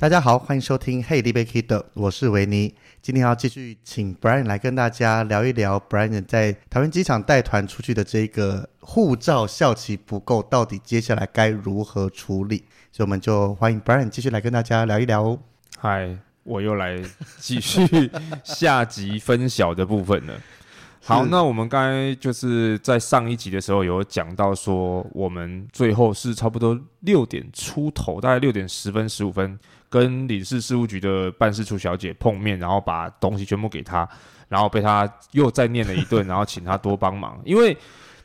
大家好，欢迎收听《Hey 尼欲去倒》，我是维尼。今天要继续请 Brian 来跟大家聊一聊 Brian 在台湾机场带团出去的这个护照效期不够，到底接下来该如何处理？所以我们就欢迎 Brian 继续来跟大家聊一聊哦。嗨，我又来继续下集分晓的部分了。好，那我们刚才就是在上一集的时候有讲到说，我们最后是差不多六点出头，大概六点十分、十五分。跟领事事务局的办事处小姐碰面，然后把东西全部给她，然后被她又再念了一顿，然后请她多帮忙。因为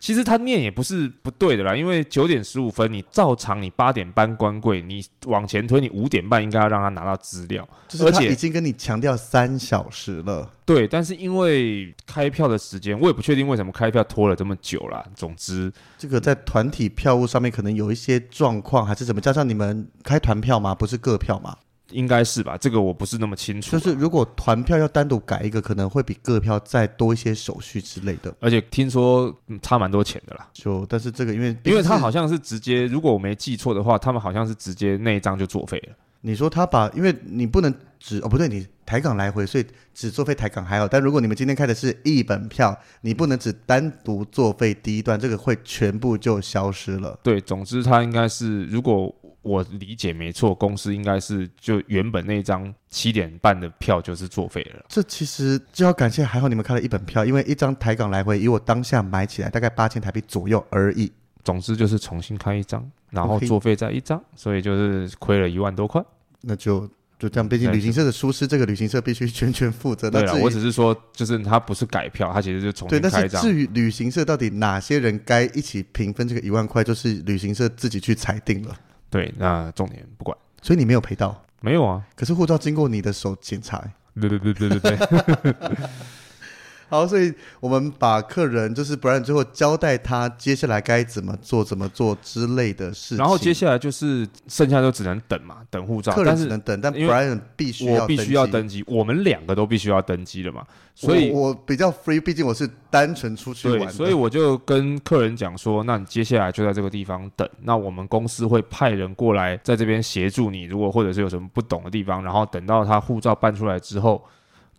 其实他念也不是不对的啦，因为九点十五分你照常你八点半关柜，你往前推，你五点半应该要让他拿到资料，而且已经跟你强调三小时了。对，但是因为开票的时间，我也不确定为什么开票拖了这么久啦。总之，这个在团体票务上面可能有一些状况，还是怎么？加上你们开团票吗？不是个票吗？应该是吧，这个我不是那么清楚。就是如果团票要单独改一个，可能会比个票再多一些手续之类的。而且听说差蛮多钱的啦。就但是这个因为因为他好像是直接，如果我没记错的话，他们好像是直接那一张就作废了。你说他把，因为你不能只哦不对，你台港来回，所以只作废台港还好。但如果你们今天开的是一本票，你不能只单独作废第一段，这个会全部就消失了。对，总之他应该是如果。我理解没错，公司应该是就原本那张七点半的票就是作废了。这其实就要感谢，还好你们开了一本票，因为一张台港来回，以我当下买起来大概八千台币左右而已。总之就是重新开一张，然后作废再一张，所以就是亏了一万多块。那就就这样，毕竟旅行社的疏失，这个旅行社必须全权负责。对了，我只是说，就是他不是改票，他其实就重新开一张。对，但是至于旅行社到底哪些人该一起平分这个一万块，就是旅行社自己去裁定了。对，那重点不管，所以你没有赔到？没有啊，可是护照经过你的手检查。对对对对对对。好，所以我们把客人就是 Brian 最后交代他接下来该怎么做、怎么做之类的事情。然后接下来就是剩下就只能等嘛，等护照。客人只能等，但 Brian 必须要我必须要登机，我们两个都必须要登机了嘛。所以我，我比较 free，毕竟我是单纯出去玩。所以我就跟客人讲说，那你接下来就在这个地方等，那我们公司会派人过来在这边协助你。如果或者是有什么不懂的地方，然后等到他护照办出来之后。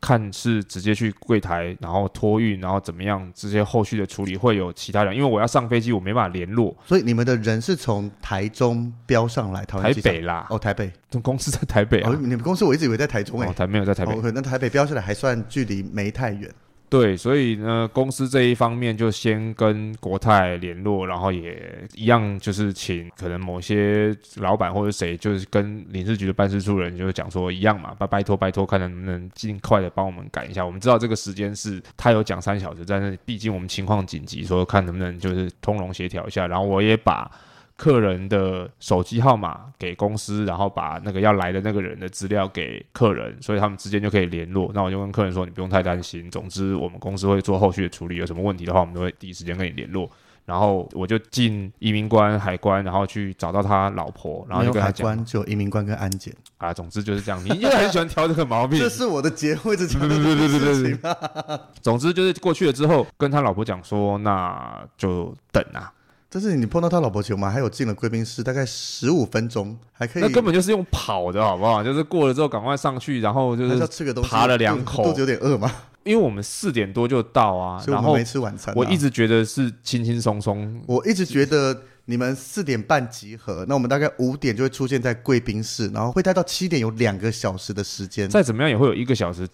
看是直接去柜台，然后托运，然后怎么样？这些后续的处理会有其他人，因为我要上飞机，我没办法联络。所以你们的人是从台中标上来，台北啦。哦，台北，公司在台北啊。哦，你们公司我一直以为在台中诶、欸。哦，台没有在台北。哦，那台北标下来还算距离没太远。对，所以呢，公司这一方面就先跟国泰联络，然后也一样，就是请可能某些老板或者谁，就是跟领事局的办事处人，就是讲说一样嘛，拜拜托拜托，看能不能尽快的帮我们赶一下。我们知道这个时间是他有讲三小时，但是毕竟我们情况紧急，说看能不能就是通融协调一下。然后我也把。客人的手机号码给公司，然后把那个要来的那个人的资料给客人，所以他们之间就可以联络。那我就跟客人说：“你不用太担心，总之我们公司会做后续的处理，有什么问题的话，我们都会第一时间跟你联络。”然后我就进移民官、海关，然后去找到他老婆，然后就跟他讲：“海关就移民官跟安检啊，总之就是这样。”你也很喜欢挑这个毛病，这 是我的结婚的 对对对对对对。总之就是过去了之后，跟他老婆讲说：“那就等啊。”但是你碰到他老婆前，我们还有进了贵宾室，大概十五分钟，还可以。那根本就是用跑的好不好？就是过了之后赶快上去，然后就是要吃个东西，爬了两口，肚子有点饿嘛？因为我们四点多就到啊，所以我们没吃晚餐啊。我一直觉得是轻轻松松，我一直觉得你们四点半集合，那我们大概五点就会出现在贵宾室，然后会待到七点，有两个小时的时间。再怎么样也会有一个小时，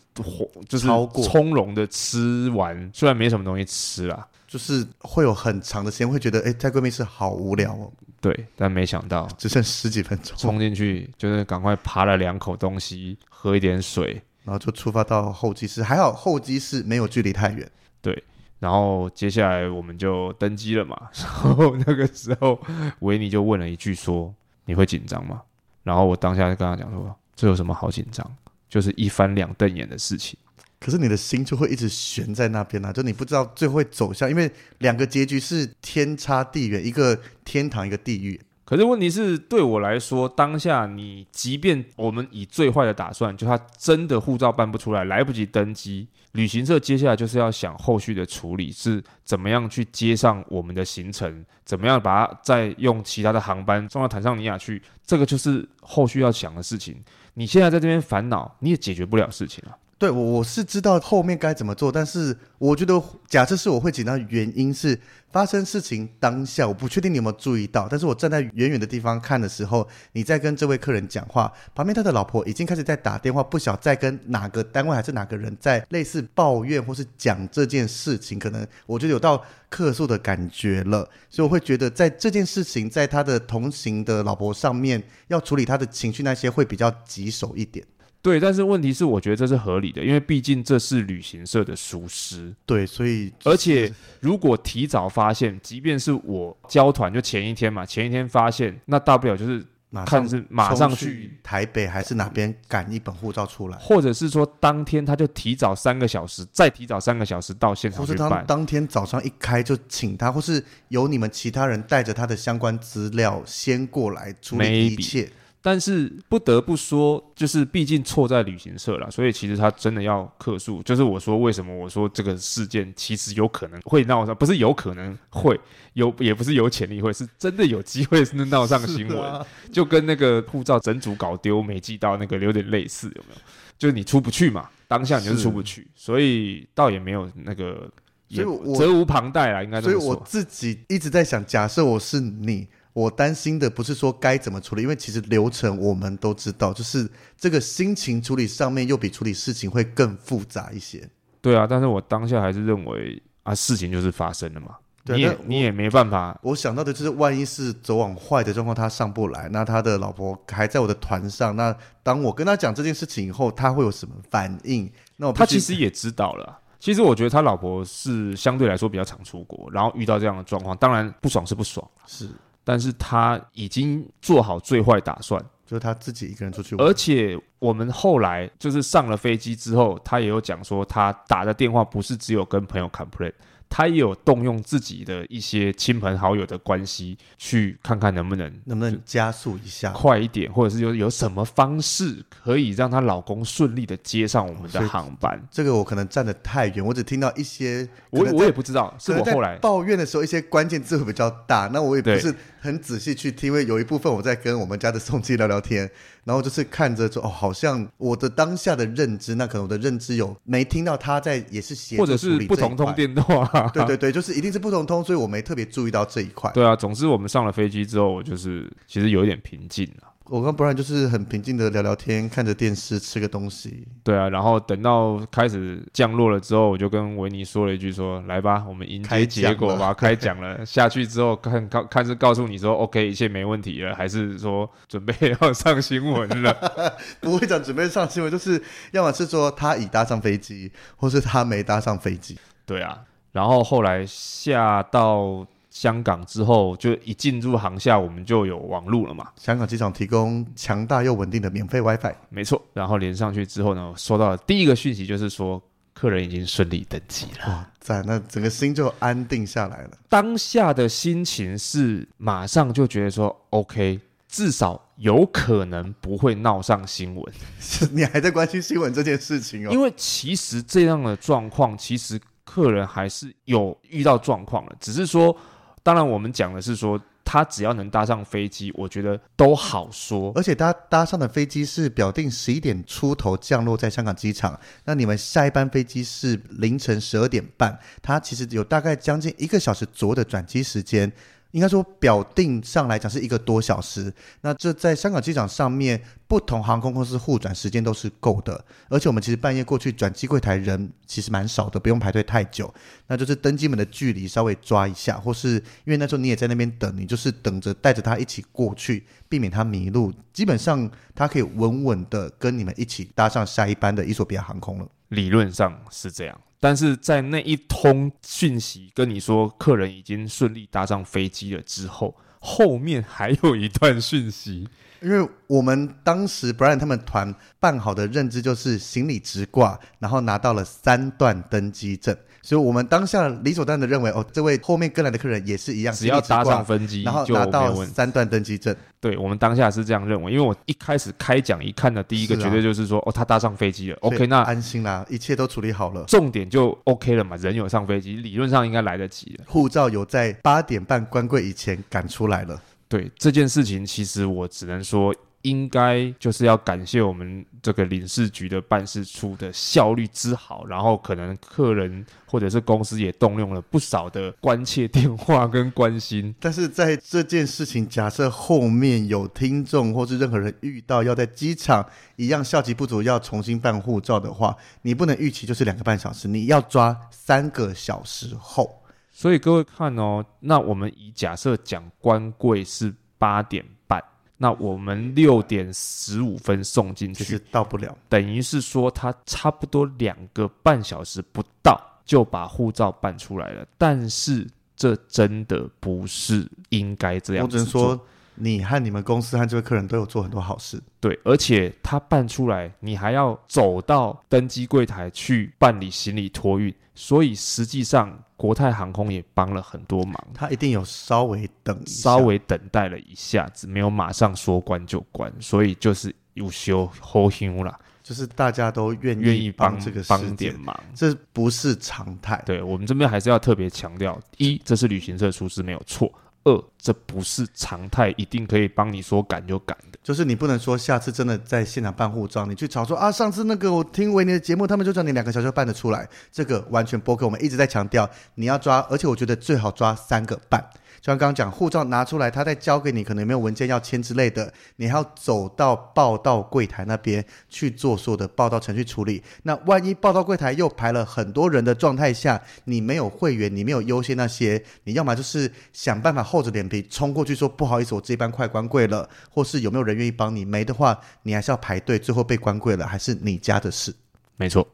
就是超过从容的吃完，虽然没什么东西吃啦，就是会有很长的时间，会觉得哎，在贵宾室好无聊哦。对，但没想到只剩十几分钟，冲进去就是赶快扒了两口东西，喝一点水，然后就出发到候机室。还好候机室没有距离太远。对，然后接下来我们就登机了嘛。然后那个时候维尼就问了一句说：“你会紧张吗？”然后我当下就跟他讲说：“这有什么好紧张？就是一翻两瞪眼的事情。”可是你的心就会一直悬在那边啊，就你不知道最后会走向，因为两个结局是天差地远，一个天堂，一个地狱。可是问题是，对我来说，当下你即便我们以最坏的打算，就他真的护照办不出来，来不及登机，旅行社接下来就是要想后续的处理，是怎么样去接上我们的行程，怎么样把它再用其他的航班送到坦桑尼亚去，这个就是后续要想的事情。你现在在这边烦恼，你也解决不了事情啊。对，我我是知道后面该怎么做，但是我觉得，假设是我会紧张，原因是发生事情当下，我不确定你有没有注意到，但是我站在远远的地方看的时候，你在跟这位客人讲话，旁边他的老婆已经开始在打电话，不晓在跟哪个单位还是哪个人在类似抱怨或是讲这件事情，可能我觉得有到客诉的感觉了，所以我会觉得在这件事情在他的同行的老婆上面要处理他的情绪那些会比较棘手一点。对，但是问题是，我觉得这是合理的，因为毕竟这是旅行社的疏失。对，所以而且如果提早发现，即便是我交团就前一天嘛，前一天发现，那大不了就是看是马上去台北还是哪边赶一本护照出来，或者是说当天他就提早三个小时，再提早三个小时到现场去办。或是当当天早上一开就请他，或是由你们其他人带着他的相关资料先过来处理一切。但是不得不说，就是毕竟错在旅行社了，所以其实他真的要客诉。就是我说为什么我说这个事件其实有可能会闹上，不是有可能会有，也不是有潜力会，是真的有机会是闹上新闻。啊、就跟那个护照整组搞丢没寄到那个有点类似，有没有？就是你出不去嘛，当下你就是出不去，所以倒也没有那个，所以我责无旁贷啦，应该这么说。所以我自己一直在想，假设我是你。我担心的不是说该怎么处理，因为其实流程我们都知道，就是这个心情处理上面又比处理事情会更复杂一些。对啊，但是我当下还是认为啊，事情就是发生了嘛，对你也你也没办法。我想到的就是，万一是走往坏的状况，他上不来，那他的老婆还在我的团上，那当我跟他讲这件事情以后，他会有什么反应？那我他其实也知道了。其实我觉得他老婆是相对来说比较常出国，然后遇到这样的状况，当然不爽是不爽，是。但是他已经做好最坏打算，就是他自己一个人出去玩。而且我们后来就是上了飞机之后，他也有讲说，他打的电话不是只有跟朋友 complain。他也有动用自己的一些亲朋好友的关系，去看看能不能能不能加速一下，快一点，或者是有有什么方式可以让她老公顺利的接上我们的航班。这个我可能站得太远，我只听到一些，我我也不知道，是我后来。抱怨的时候一些关键字会比较大，那我也不是很仔细去听，因为有一部分我在跟我们家的宋基聊聊天。然后就是看着说哦，好像我的当下的认知，那可能我的认知有没听到他在也是协助处理，或者是不同通电话，对对对，就是一定是不同通，所以我没特别注意到这一块。对啊，总之我们上了飞机之后，我就是其实有一点平静了。我跟 Brian 就是很平静的聊聊天，看着电视，吃个东西。对啊，然后等到开始降落了之后，我就跟维尼说了一句说：“来吧，我们迎接结果吧。”开讲了，下去之后看看看是告诉你说 “OK，一切没问题了”，还是说准备要上新闻了？不会讲准备上新闻，就是要么是说他已搭上飞机，或是他没搭上飞机。对啊，然后后来下到。香港之后，就一进入航厦，我们就有网路了嘛。香港机场提供强大又稳定的免费 WiFi，没错。然后连上去之后呢，收到的第一个讯息就是说，客人已经顺利登机了。哇，在那整个心就安定下来了。当下的心情是马上就觉得说，OK，至少有可能不会闹上新闻。你还在关心新闻这件事情哦？因为其实这样的状况，其实客人还是有遇到状况了，只是说。当然，我们讲的是说，他只要能搭上飞机，我觉得都好说。而且他搭上的飞机是表定十一点出头降落在香港机场，那你们下一班飞机是凌晨十二点半，他其实有大概将近一个小时左右的转机时间。应该说表定上来讲是一个多小时。那这在香港机场上面，不同航空公司互转时间都是够的。而且我们其实半夜过去转机柜台人其实蛮少的，不用排队太久。那就是登机门的距离稍微抓一下，或是因为那时候你也在那边等，你就是等着带着他一起过去，避免他迷路。基本上他可以稳稳的跟你们一起搭上下一班的伊索比亚航空了。理论上是这样。但是在那一通讯息跟你说客人已经顺利搭上飞机了之后，后面还有一段讯息，因为我们当时 Brian 他们团办好的认知就是行李直挂，然后拿到了三段登机证。所以，我们当下理所当然的认为，哦，这位后面跟来的客人也是一样，只要搭上飞机，然后拿到三段登机证。对，我们当下是这样认为，因为我一开始开讲一看的第一个绝对就是说，啊、哦，他搭上飞机了，OK，那安心啦，一切都处理好了，重点就 OK 了嘛，人有上飞机，理论上应该来得及了，护照有在八点半关柜以前赶出来了。对这件事情，其实我只能说。应该就是要感谢我们这个领事局的办事处的效率之好，然后可能客人或者是公司也动用了不少的关切电话跟关心。但是在这件事情，假设后面有听众或是任何人遇到要在机场一样效期不足要重新办护照的话，你不能预期就是两个半小时，你要抓三个小时后。所以各位看哦，那我们以假设讲关柜是八点。那我们六点十五分送进去，是到不了，等于是说他差不多两个半小时不到就把护照办出来了。但是这真的不是应该这样子。我只能说，你和你们公司和这位客人都有做很多好事。对，而且他办出来，你还要走到登机柜台去办理行李托运，所以实际上。国泰航空也帮了很多忙，他一定有稍微等，稍微等待了一下子，没有马上说关就关，所以就是有修后休啦，就是大家都愿愿意帮这个帮点忙，这不是常态。对，我们这边还是要特别强调：一，这是旅行社出事没有错。二，这不是常态，一定可以帮你说赶就赶的。就是你不能说下次真的在现场办护照，你去吵说啊，上次那个我听维尼的节目，他们就叫你两个小时办得出来，这个完全不可。我们一直在强调，你要抓，而且我觉得最好抓三个半。就像刚刚讲，护照拿出来，他再交给你，可能有没有文件要签之类的，你还要走到报到柜台那边去做所有的报到程序处理。那万一报到柜台又排了很多人的状态下，你没有会员，你没有优先那些，你要么就是想办法厚着脸皮冲过去说不好意思，我这班快关柜了，或是有没有人愿意帮你？没的话，你还是要排队，最后被关柜了，还是你家的事。没错。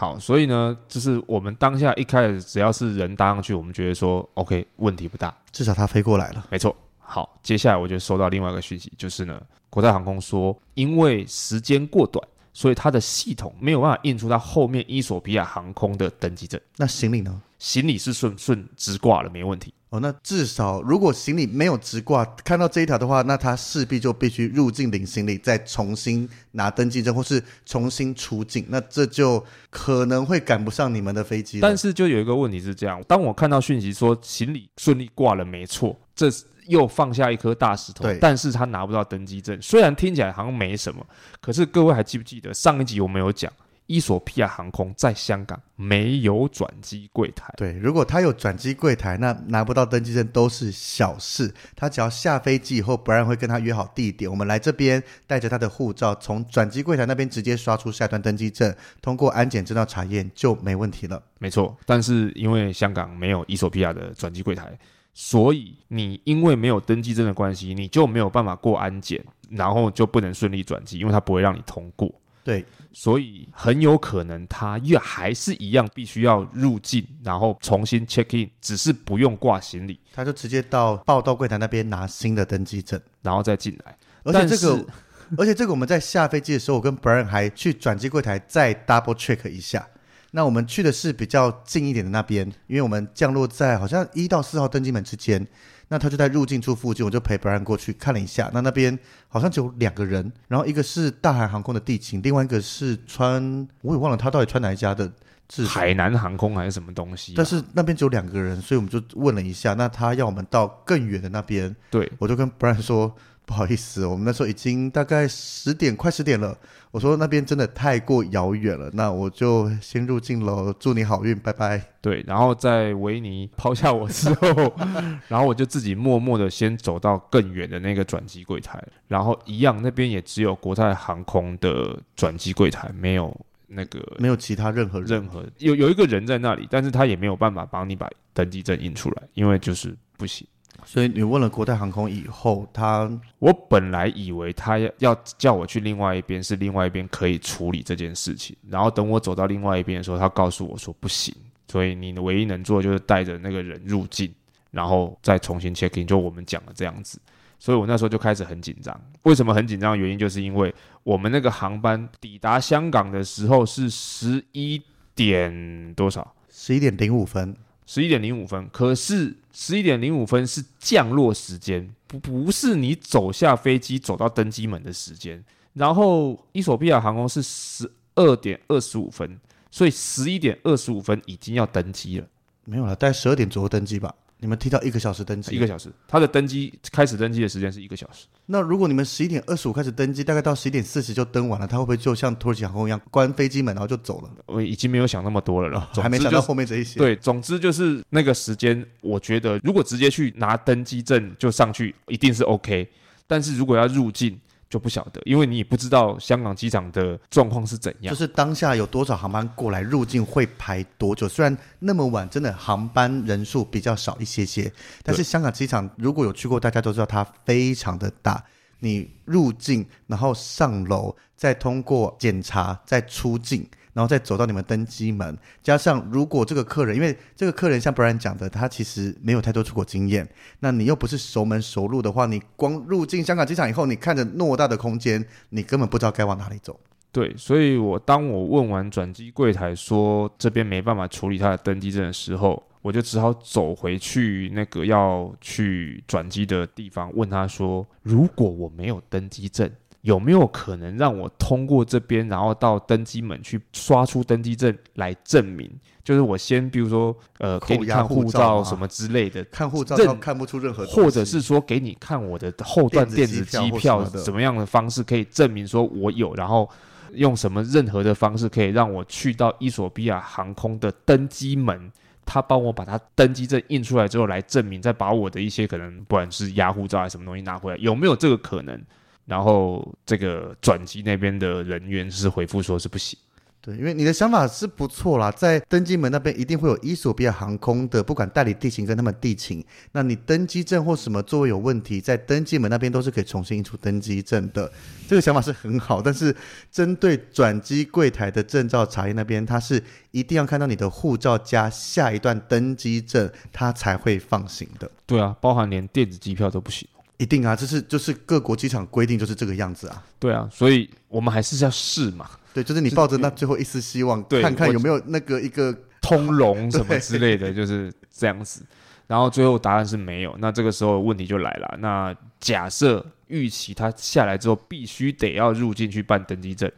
好，所以呢，就是我们当下一开始只要是人搭上去，我们觉得说 OK，问题不大，至少他飞过来了。没错。好，接下来我就收到另外一个讯息，就是呢，国泰航空说，因为时间过短，所以它的系统没有办法印出它后面伊索比亚航空的登机证。那行李呢？行李是顺顺直挂了，没问题。哦，那至少如果行李没有直挂，看到这一条的话，那他势必就必须入境领行李，再重新拿登机证，或是重新出境，那这就可能会赶不上你们的飞机。但是就有一个问题是这样，当我看到讯息说行李顺利挂了，没错，这又放下一颗大石头。对，但是他拿不到登机证，虽然听起来好像没什么，可是各位还记不记得上一集我们有讲？衣索比亚航空在香港没有转机柜台。对，如果他有转机柜台，那拿不到登机证都是小事。他只要下飞机以后，不然会跟他约好地点，我们来这边带着他的护照，从转机柜台那边直接刷出下一段登机证，通过安检证照查验就没问题了。没错，但是因为香港没有伊索比亚的转机柜台，所以你因为没有登机证的关系，你就没有办法过安检，然后就不能顺利转机，因为他不会让你通过。对。所以很有可能他又还是一样，必须要入境，然后重新 check in，只是不用挂行李，他就直接到报到柜台那边拿新的登机证，然后再进来。而且这个，而且这个我们在下飞机的时候，我跟 Brian 还去转机柜台再 double check 一下。那我们去的是比较近一点的那边，因为我们降落在好像一到四号登机门之间。那他就在入境处附近，我就陪 Brian 过去看了一下。那那边好像只有两个人，然后一个是大韩航空的地勤，另外一个是穿，我也忘了他到底穿哪一家的，是海南航空还是什么东西啊？但是那边只有两个人，所以我们就问了一下。那他要我们到更远的那边，对，我就跟 Brian 说，不好意思，我们那时候已经大概十点，快十点了。我说那边真的太过遥远了，那我就先入境喽。祝你好运，拜拜。对，然后在维尼抛下我之后，然后我就自己默默的先走到更远的那个转机柜台，然后一样那边也只有国泰航空的转机柜台，没有那个没有其他任何任何有有一个人在那里，但是他也没有办法帮你把登机证印出来，因为就是不行。所以你问了国泰航空以后，他我本来以为他要要叫我去另外一边，是另外一边可以处理这件事情。然后等我走到另外一边的时候，他告诉我说不行。所以你唯一能做的就是带着那个人入境，然后再重新 check in，就我们讲的这样子。所以我那时候就开始很紧张。为什么很紧张原因，就是因为我们那个航班抵达香港的时候是十一点多少？十一点零五分。十一点零五分，可是十一点零五分是降落时间，不不是你走下飞机走到登机门的时间。然后伊索比亚航空是十二点二十五分，所以十一点二十五分已经要登机了。没有了，大概十二点左右登机吧。你们提到一个小时登机，一个小时，他的登机开始登机的时间是一个小时。那如果你们十一点二十五开始登机，大概到十一点四十就登完了，他会不会就像土耳其航空一样关飞机门然后就走了？我已经没有想那么多了了，哦，还没想到后面这一些。对，总之就是那个时间，我觉得如果直接去拿登机证就上去，一定是 OK。但是如果要入境，就不晓得，因为你也不知道香港机场的状况是怎样，就是当下有多少航班过来入境会排多久？虽然那么晚，真的航班人数比较少一些些，但是香港机场如果有去过，大家都知道它非常的大。你入境，然后上楼，再通过检查，再出境，然后再走到你们登机门。加上如果这个客人，因为这个客人像 Brian 讲的，他其实没有太多出国经验，那你又不是熟门熟路的话，你光入境香港机场以后，你看着偌大的空间，你根本不知道该往哪里走。对，所以我当我问完转机柜台说这边没办法处理他的登机证的时候。我就只好走回去那个要去转机的地方，问他说：“如果我没有登机证，有没有可能让我通过这边，然后到登机门去刷出登机证来证明？就是我先，比如说，呃，给你看护照什么之类的，看护照看不出任何，或者是说给你看我的后段电子机票，怎么样的方式可以证明说我有，然后用什么任何的方式可以让我去到伊索比亚航空的登机门。”他帮我把他登机证印出来之后来证明，再把我的一些可能不管是押护照还是什么东西拿回来，有没有这个可能？然后这个转机那边的人员是回复说是不行。对，因为你的想法是不错啦，在登机门那边一定会有伊索比亚航空的，不管代理地勤跟他们地勤，那你登机证或什么座位有问题，在登机门那边都是可以重新印出登机证的。这个想法是很好，但是针对转机柜台的证照查验那边，他是一定要看到你的护照加下一段登机证，他才会放行的。对啊，包含连电子机票都不行。一定啊，这是就是各国机场规定就是这个样子啊。对啊，所以我们还是要试嘛。对，就是你抱着那最后一丝希望，看看有没有那个一个通融什么之类的，就是这样子。然后最后答案是没有，那这个时候问题就来了。那假设预期他下来之后必须得要入境去办登机证，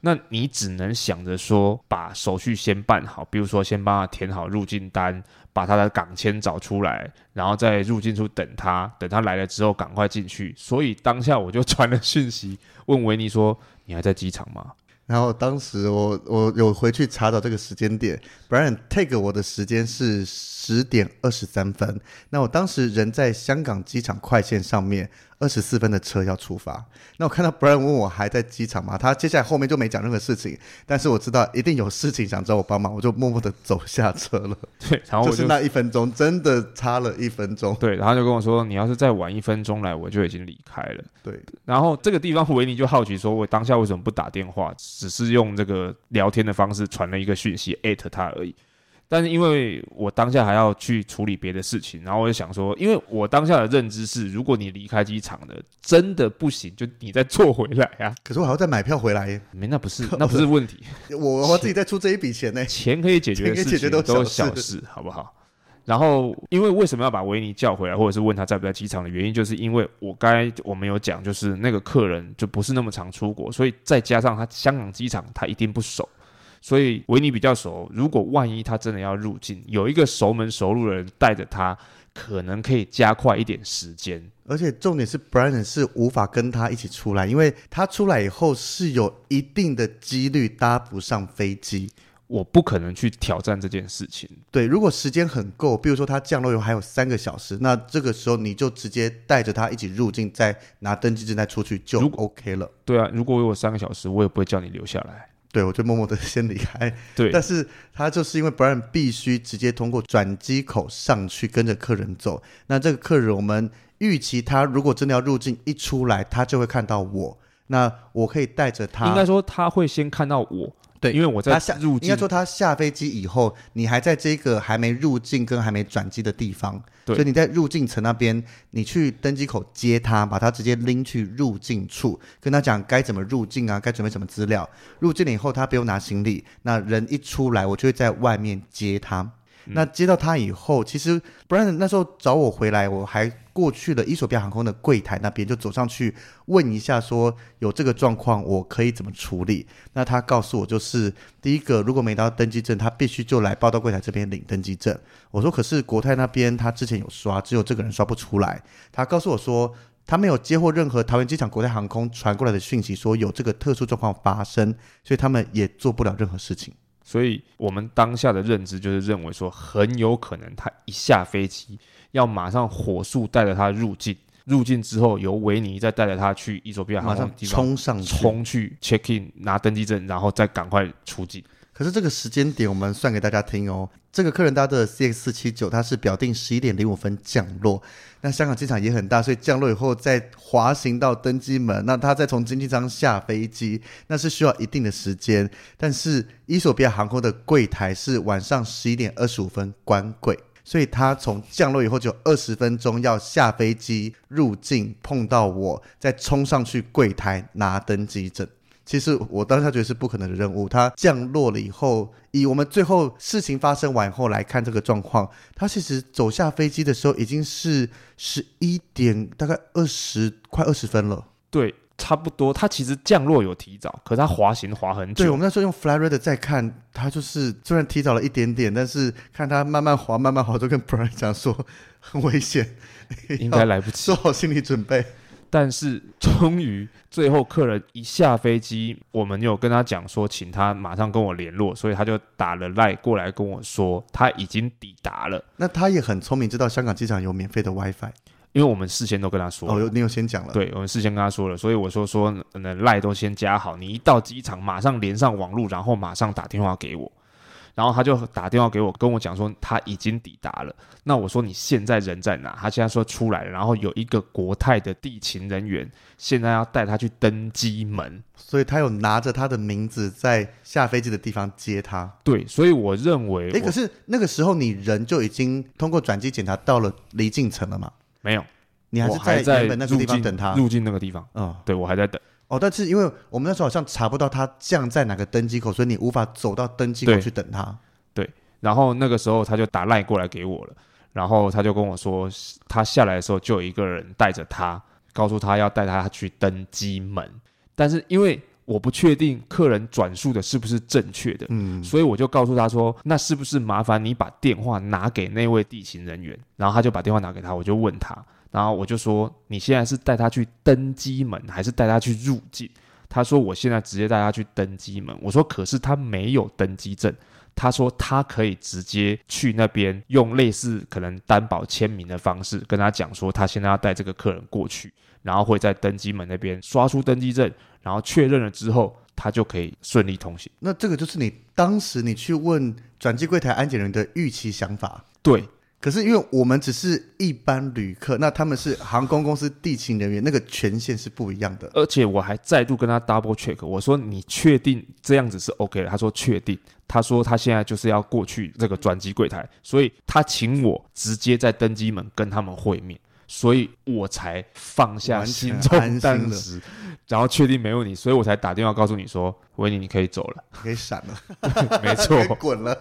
那你只能想着说把手续先办好，比如说先帮他填好入境单，把他的港签找出来，然后在入境处等他，等他来了之后赶快进去。所以当下我就传了讯息问维尼说：“你还在机场吗？”然后当时我我有回去查找这个时间点，Brian take 我的时间是十点二十三分。那我当时人在香港机场快线上面，二十四分的车要出发。那我看到 Brian 问我还在机场吗？他接下来后面就没讲任何事情。但是我知道一定有事情想找我帮忙，我就默默的走下车了。对，然后我就，就是那一分钟，真的差了一分钟。对，然后就跟我说，你要是再晚一分钟来，我就已经离开了。对，然后这个地方维尼就好奇说，我当下为什么不打电话，只是用这个聊天的方式传了一个讯息艾特他而已。但是因为我当下还要去处理别的事情，然后我就想说，因为我当下的认知是，如果你离开机场了真的不行，就你再坐回来啊。可是我还要再买票回来耶。没，那不是，那不是问题。我我自己再出这一笔钱呢。钱可以解决的事情都是小事，好不好？然后，因为为什么要把维尼叫回来，或者是问他在不在机场的原因，就是因为我刚才我们有讲，就是那个客人就不是那么常出国，所以再加上他香港机场他一定不熟。所以维尼比较熟。如果万一他真的要入境，有一个熟门熟路的人带着他，可能可以加快一点时间。而且重点是，Brian 是无法跟他一起出来，因为他出来以后是有一定的几率搭不上飞机。我不可能去挑战这件事情。对，如果时间很够，比如说他降落以后还有三个小时，那这个时候你就直接带着他一起入境，再拿登机证再出去就 OK 了。对啊，如果我有三个小时，我也不会叫你留下来。对，我就默默的 先离开。对，但是他就是因为 Brian 必须直接通过转机口上去跟着客人走，那这个客人我们预期他如果真的要入境，一出来他就会看到我，那我可以带着他。应该说他会先看到我。对，因为我在入境，应该说他下飞机以后，你还在这个还没入境跟还没转机的地方，所以你在入境层那边，你去登机口接他，把他直接拎去入境处，跟他讲该怎么入境啊，该准备什么资料。入境了以后，他不用拿行李，那人一出来，我就会在外面接他。那接到他以后，其实 Brian 那时候找我回来，我还过去了伊索比亚航空的柜台那边，就走上去问一下，说有这个状况，我可以怎么处理？那他告诉我，就是第一个，如果没拿到登机证，他必须就来报到柜台这边领登机证。我说，可是国泰那边他之前有刷，只有这个人刷不出来。他告诉我说，他没有接获任何桃园机场国泰航空传过来的讯息，说有这个特殊状况发生，所以他们也做不了任何事情。所以我们当下的认知就是认为说，很有可能他一下飞机要马上火速带着他入境，入境之后由维尼再带着他去伊索比亚马上冲上去，冲去 check in 拿登机证，然后再赶快出境。可是这个时间点我们算给大家听哦。这个客人搭的 CX 四七九，它是表定十一点零五分降落。那香港机场也很大，所以降落以后再滑行到登机门，那他再从经济舱下飞机，那是需要一定的时间。但是伊索比亚航空的柜台是晚上十一点二十五分关柜，所以他从降落以后就二十分钟要下飞机入境，碰到我再冲上去柜台拿登机证。其实我当下觉得是不可能的任务。它降落了以后，以我们最后事情发生完后来看这个状况，它其实走下飞机的时候已经是十一点，大概二十快二十分了。对，差不多。它其实降落有提早，可是它滑行滑很久。对，我们那时候用 FlightRadar 再看，它就是虽然提早了一点点，但是看它慢慢滑，慢慢滑，就跟 Brian 讲说很危险，应该来不及，做好心理准备。但是终于最后客人一下飞机，我们有跟他讲说，请他马上跟我联络，所以他就打了赖过来跟我说他已经抵达了。那他也很聪明，知道香港机场有免费的 WiFi，因为我们事先都跟他说。哦，你有先讲了。对，我们事先跟他说了，所以我说说那赖都先加好，你一到机场马上连上网络，然后马上打电话给我。然后他就打电话给我，跟我讲说他已经抵达了。那我说你现在人在哪？他现在说出来了。然后有一个国泰的地勤人员现在要带他去登机门，所以他有拿着他的名字在下飞机的地方接他。对，所以我认为，哎，可是那个时候你人就已经通过转机检查到了离境城了吗？没有，你还是在原本那个地方等他。入境那个地方，嗯，对，我还在等。哦，但是因为我们那时候好像查不到他降在哪个登机口，所以你无法走到登机口去等他。对，然后那个时候他就打赖过来给我了，然后他就跟我说，他下来的时候就有一个人带着他，告诉他要带他去登机门，但是因为我不确定客人转述的是不是正确的，嗯，所以我就告诉他说，那是不是麻烦你把电话拿给那位地勤人员？然后他就把电话拿给他，我就问他。然后我就说：“你现在是带他去登机门，还是带他去入境？”他说：“我现在直接带他去登机门。”我说：“可是他没有登机证。”他说：“他可以直接去那边，用类似可能担保签名的方式跟他讲说，他现在要带这个客人过去，然后会在登机门那边刷出登机证，然后确认了之后，他就可以顺利通行。”那这个就是你当时你去问转机柜台安检人的预期想法？对。可是因为我们只是一般旅客，那他们是航空公司地勤人员，那个权限是不一样的。而且我还再度跟他 double check，我说你确定这样子是 OK 的？他说确定。他说他现在就是要过去这个转机柜台，所以他请我直接在登机门跟他们会面，所以我才放下心中担子，然后确定没问题，所以我才打电话告诉你说，维尼你可以走了，可以闪了，没错，滚了。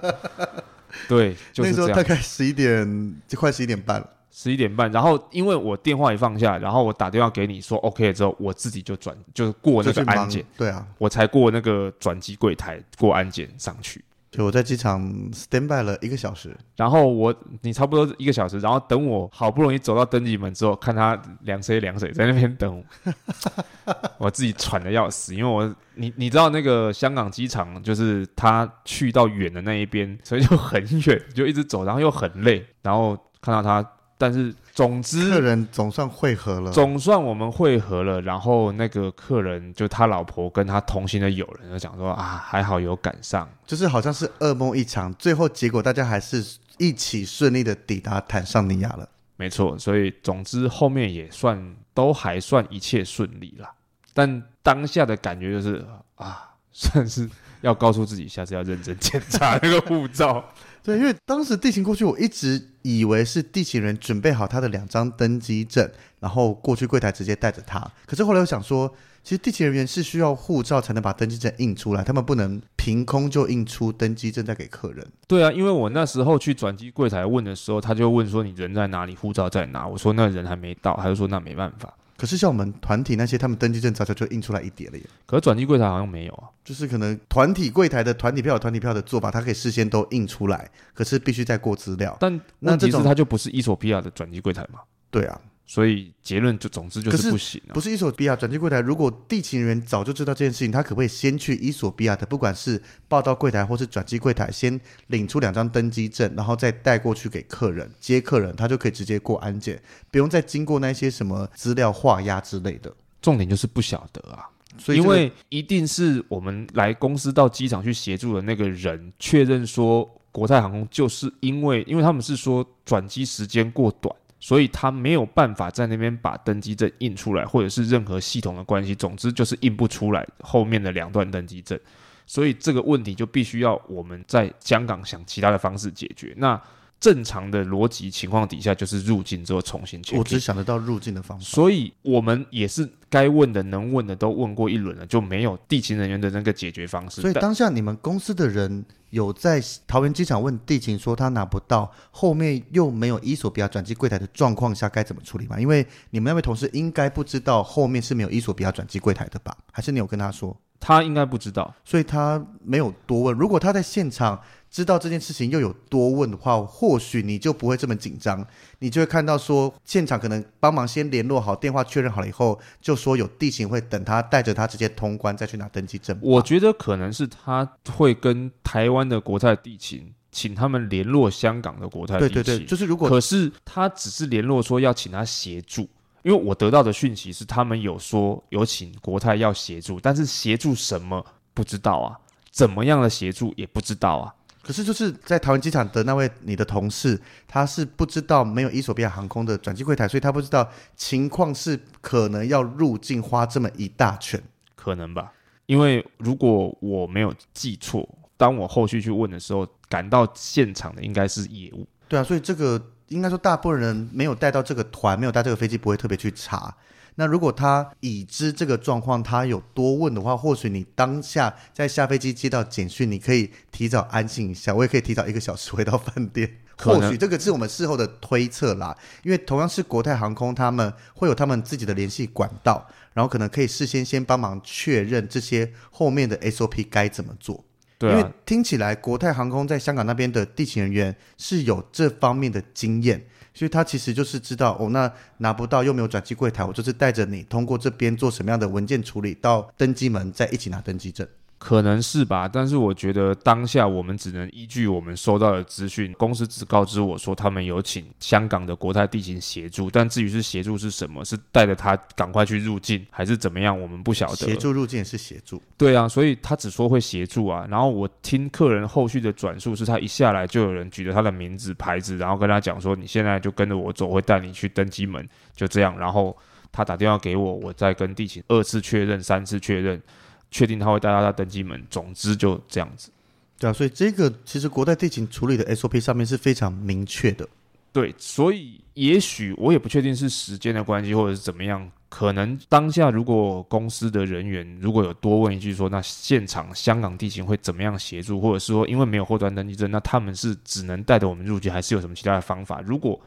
对，就是、那时候大概十一点，就快十一点半了。十一点半，然后因为我电话一放下，然后我打电话给你说 OK 之后，我自己就转，就是过那个安检，对啊，我才过那个转机柜台过安检上去。就我在机场 stand by 了一个小时，然后我你差不多一个小时，然后等我好不容易走到登机门之后，看他凉水凉水在那边等我，我自己喘的要死，因为我你你知道那个香港机场就是他去到远的那一边，所以就很远，就一直走，然后又很累，然后看到他。但是，总之，客人总算会合了，总算我们会合了。然后那个客人就他老婆跟他同行的友人就讲说啊，还好有赶上，就是好像是噩梦一场，最后结果大家还是一起顺利的抵达坦桑尼亚了。没错，所以总之后面也算都还算一切顺利了。但当下的感觉就是啊，算是要告诉自己下次要认真检查那个护照。对，因为当时地勤过去，我一直以为是地勤人准备好他的两张登机证，然后过去柜台直接带着他。可是后来我想说，其实地勤人员是需要护照才能把登机证印出来，他们不能凭空就印出登机证再给客人。对啊，因为我那时候去转机柜台问的时候，他就问说你人在哪里，护照在哪？我说那人还没到，他就说那没办法。可是像我们团体那些，他们登记证早就就印出来一叠了耶。可是转机柜台好像没有啊，就是可能团体柜台的团体票有团体票的做法，它可以事先都印出来，可是必须再过资料。但那其实它就不是伊索比亚的转机柜台嘛？对啊。所以结论就总之就是不行、啊。不是伊索比亚转机柜台，如果地勤人员早就知道这件事情，他可不可以先去伊索比亚的，不管是报到柜台或是转机柜台，先领出两张登机证，然后再带过去给客人接客人，他就可以直接过安检，不用再经过那些什么资料画押之类的。重点就是不晓得啊，所以、因为一定是我们来公司到机场去协助的那个人确认说，国泰航空就是因为，因为他们是说转机时间过短。所以他没有办法在那边把登机证印出来，或者是任何系统的关系，总之就是印不出来后面的两段登机证。所以这个问题就必须要我们在香港想其他的方式解决。那正常的逻辑情况底下，就是入境之后重新签。我只想得到入境的方式。所以我们也是该问的、能问的都问过一轮了，就没有地勤人员的那个解决方式。所以当下你们公司的人。有在桃园机场问地勤说他拿不到，后面又没有伊索比亚转机柜台的状况下该怎么处理吗？因为你们那位同事应该不知道后面是没有伊索比亚转机柜台的吧？还是你有跟他说？他应该不知道，所以他没有多问。如果他在现场。知道这件事情又有多问的话，或许你就不会这么紧张，你就会看到说现场可能帮忙先联络好电话确认好了以后，就说有地勤会等他带着他直接通关再去拿登记证。我觉得可能是他会跟台湾的国泰地勤请他们联络香港的国泰地勤。对对对，就是如果可是他只是联络说要请他协助，因为我得到的讯息是他们有说有请国泰要协助，但是协助什么不知道啊，怎么样的协助也不知道啊。可是就是在桃园机场的那位你的同事，他是不知道没有伊索比亚航空的转机柜台，所以他不知道情况是可能要入境花这么一大圈，可能吧？因为如果我没有记错，当我后续去问的时候，赶到现场的应该是业务。对啊，所以这个应该说大部分人没有带到这个团，没有带这个飞机，不会特别去查。那如果他已知这个状况，他有多问的话，或许你当下在下飞机接到简讯，你可以提早安静一下，我也可以提早一个小时回到饭店。或许这个是我们事后的推测啦，因为同样是国泰航空，他们会有他们自己的联系管道，然后可能可以事先先帮忙确认这些后面的 SOP 该怎么做。对啊，因为听起来国泰航空在香港那边的地勤人员是有这方面的经验。所以他其实就是知道哦，那拿不到又没有转机柜台，我就是带着你通过这边做什么样的文件处理，到登机门再一起拿登机证。可能是吧，但是我觉得当下我们只能依据我们收到的资讯，公司只告知我说他们有请香港的国泰地勤协助，但至于是协助是什么，是带着他赶快去入境，还是怎么样，我们不晓得。协助入境是协助，对啊，所以他只说会协助啊。然后我听客人后续的转述是他一下来就有人举着他的名字牌子，然后跟他讲说你现在就跟着我走，会带你去登机门，就这样。然后他打电话给我，我再跟地勤二次确认、三次确认。确定他会带他的登机门，总之就这样子。对啊，所以这个其实国泰地勤处理的 SOP 上面是非常明确的。对，所以也许我也不确定是时间的关系，或者是怎么样。可能当下如果公司的人员如果有多问一句说，那现场香港地勤会怎么样协助，或者是说因为没有后端登记证，那他们是只能带着我们入境，还是有什么其他的方法？如果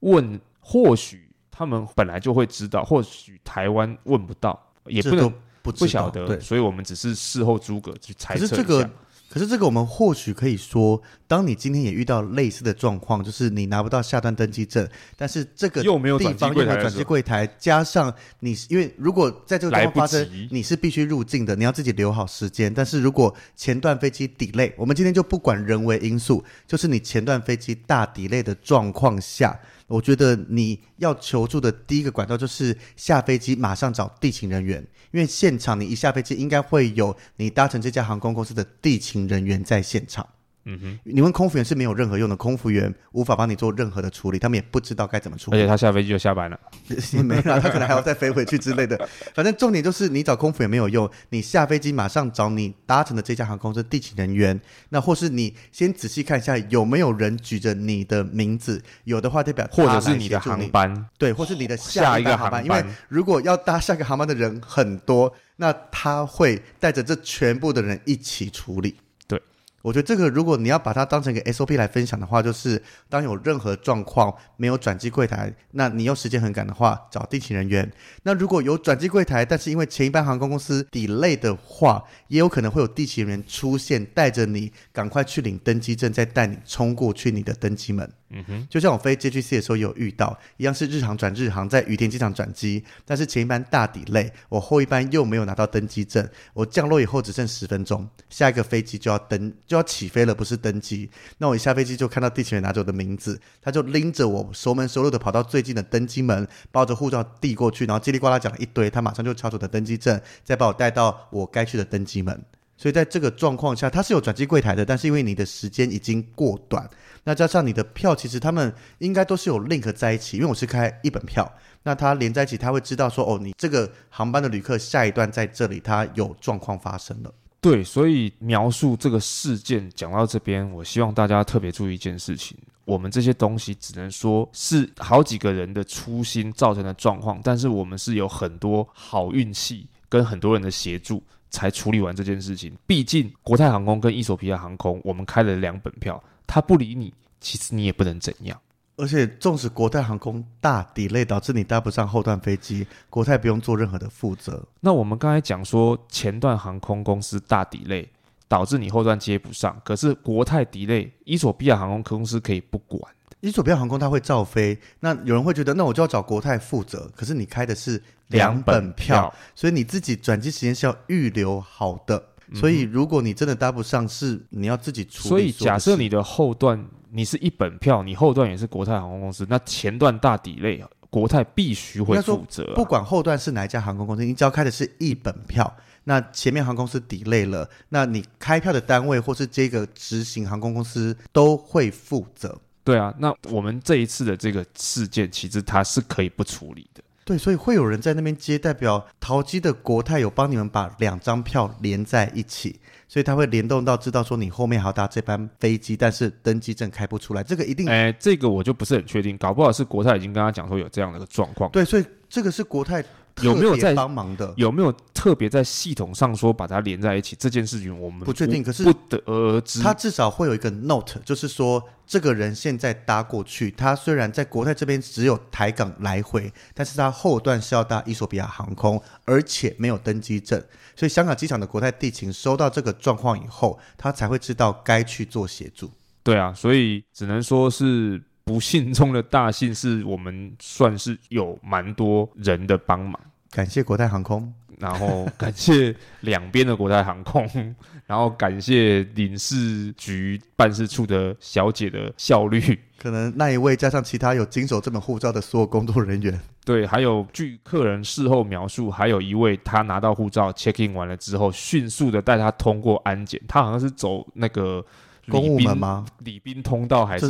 问或许他们本来就会知道，或许台湾问不到，也不能不不晓得，对，所以我们只是事后诸葛去猜测。可是这个可是这个，我们或许可以说，当你今天也遇到类似的状况，就是你拿不到下段登机证，但是这个又没有地方又没有转机柜台，加上你，因为如果在这个状况发生，你是必须入境的，你要自己留好时间。但是如果前段飞机 delay，我们今天就不管人为因素，就是你前段飞机大 delay 的状况下。我觉得你要求助的第一个管道就是下飞机马上找地勤人员，因为现场你一下飞机应该会有你搭乘这家航空公司的地勤人员在现场。嗯哼，你问空服员是没有任何用的，空服员无法帮你做任何的处理，他们也不知道该怎么处理。而且他下飞机就下班了，也 没了，他可能还要再飞回去之类的。反正重点就是你找空服员没有用，你下飞机马上找你搭乘的这家航空公司地勤人员，那或是你先仔细看一下有没有人举着你的名字，有的话代表或者是你的航班，对，或是你的下一个航班，因为如果要搭下一个航班的人很多，那他会带着这全部的人一起处理。我觉得这个，如果你要把它当成一个 SOP 来分享的话，就是当有任何状况没有转机柜台，那你又时间很赶的话，找地勤人员。那如果有转机柜台，但是因为前一班航空公司 delay 的话，也有可能会有地勤人员出现，带着你赶快去领登机证，再带你冲过去你的登机门。嗯哼，就像我飞 JGC 的时候有遇到，一样是日航转日航，在羽田机场转机，但是前一班大 delay，我后一班又没有拿到登机证，我降落以后只剩十分钟，下一个飞机就要登就要起飞了，不是登机。那我一下飞机就看到地勤员拿着我的名字，他就拎着我熟门熟路的跑到最近的登机门，抱着护照递过去，然后叽里呱啦讲了一堆，他马上就敲出我的登机证，再把我带到我该去的登机门。所以在这个状况下，他是有转机柜台的，但是因为你的时间已经过短。那加上你的票，其实他们应该都是有 link 在一起，因为我是开一本票，那他连在一起，他会知道说，哦，你这个航班的旅客下一段在这里，他有状况发生了。对，所以描述这个事件讲到这边，我希望大家特别注意一件事情，我们这些东西只能说是好几个人的粗心造成的状况，但是我们是有很多好运气跟很多人的协助才处理完这件事情。毕竟国泰航空跟衣索皮亚航空，我们开了两本票。他不理你，其实你也不能怎样。而且，纵使国泰航空大 delay 导致你搭不上后段飞机，国泰不用做任何的负责。那我们刚才讲说，前段航空公司大 delay 导致你后段接不上，可是国泰 delay，衣索比亚航空公司可以不管。伊索比亚航空它会照飞。那有人会觉得，那我就要找国泰负责。可是你开的是两本票，两本票，所以你自己转机时间是要预留好的。所以，如果你真的搭不上，是你要自己处理。所以，假设你的后段你是一本票，你后段也是国泰航空公司，那前段大 delay，国泰必须会负责啊。不管后段是哪一家航空公司，你只要开的是一本票，那前面航空公司 delay 了，那你开票的单位或是这个执行航空公司都会负责。对啊，那我们这一次的这个事件，其实它是可以不处理的。对，所以会有人在那边接，代表桃机的国泰有帮你们把两张票连在一起，所以他会联动到知道说你后面还要搭这班飞机，但是登机证开不出来，这个一定，哎，这个我就不是很确定，搞不好是国泰已经跟他讲说有这样的一个状况。对，所以这个是国泰。有没有在帮忙的？有没有特别在系统上说把它连在一起？这件事情我们不确定，可是不得而知。他至少会有一个 note，就是说这个人现在搭过去，他虽然在国泰这边只有台港来回，但是他后段是要搭伊索比亚航空，而且没有登机证，所以香港机场的国泰地勤收到这个状况以后，他才会知道该去做协助。对啊，所以只能说是。不幸中的大幸，是我们算是有蛮多人的帮忙，感谢国泰航空，然后感谢两边的国泰航空，然后感谢领事局办事处的小姐的效率，可能那一位加上其他有经手这本护照的所有工作人员，对，还有据客人事后描述，还有一位他拿到护照 check in 完了之后，迅速的带他通过安检，他好像是走那个。公务门吗？礼宾通道还是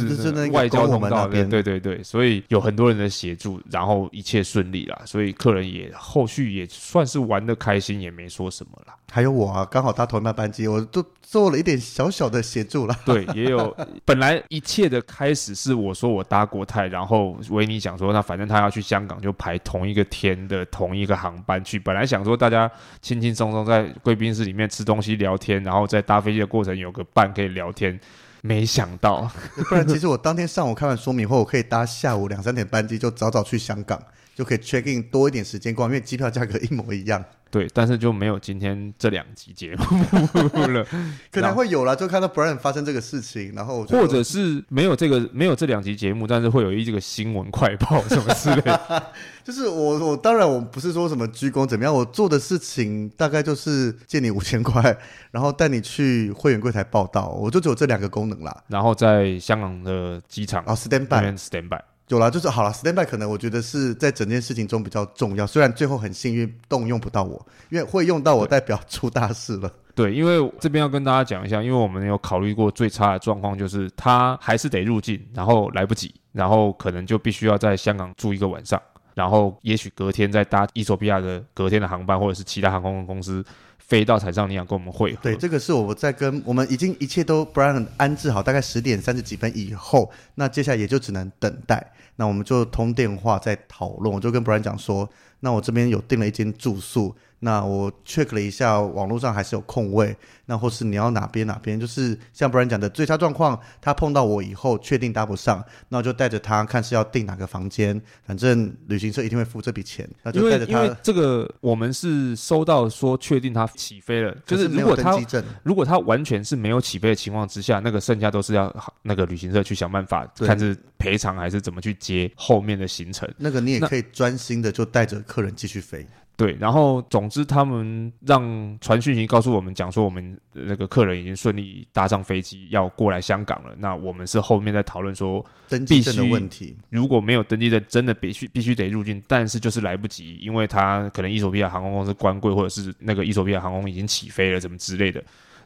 外交通道？对对对对，所以有很多人的协助，然后一切顺利啦。所以客人也后续也算是玩得开心，也没说什么啦。还有我啊，刚好搭同一班班机，我都做了一点小小的协助啦。对，也有。本来一切的开始是我说我搭国泰，然后维尼想说那反正他要去香港，就排同一个天的同一个航班去。本来想说大家轻轻松松在贵宾室里面吃东西聊天，然后在搭飞机的过程有个伴可以聊天。没想到，不然其实我当天上午看完说明后，我可以搭下午两三点班机，就早早去香港，就可以 check in 多一点时间逛，因为机票价格一模一样。对，但是就没有今天这两集节目了，可能会有了，就看到 Brian 发生这个事情，然后或者是没有这个没有这两集节目，但是会有一这个新闻快报什么之类的。就是我我当然我不是说什么鞠躬怎么样，我做的事情大概就是借你五千块，然后带你去会员柜台报道，我就只有这两个功能啦。然后在香港的机场啊，stand by，stand by。有啦，就是好了，stand by 可能我觉得是在整件事情中比较重要。虽然最后很幸运动用不到我，因为会用到我代表出大事了。对，因为这边要跟大家讲一下，因为我们有考虑过最差的状况，就是他还是得入境，然后来不及，然后可能就必须要在香港住一个晚上，然后也许隔天再搭伊索比亚的隔天的航班，或者是其他航空公司。飞到坦桑尼亚跟我们会合。对，这个是我在跟我们已经一切都 Brian 安置好，大概十点三十几分以后，那接下来也就只能等待。那我们就通电话再讨论。我就跟 Brian 讲说，那我这边有订了一间住宿。那我 check 了一下，网络上还是有空位。那或是你要哪边哪边，就是像 Brian 讲的最差状况，他碰到我以后确定搭不上，那我就带着他看是要订哪个房间。反正旅行社一定会付这笔钱。那就带着他。因为这个我们是收到说确定他起飞了，就是如果他如果他完全是没有起飞的情况之下，那个剩下都是要那个旅行社去想办法，看是赔偿还是怎么去接后面的行程。那个你也可以专心的就带着客人继续飞。对，然后总之他们让传讯息告诉我们，讲说我们那个客人已经顺利搭上飞机要过来香港了。那我们是后面在讨论说登记证的问题，如果没有登记证，真的必须必须得入境，但是就是来不及，因为他可能伊索比亚航空公司关柜，或者是那个伊索比亚航空已经起飞了，怎么之类的。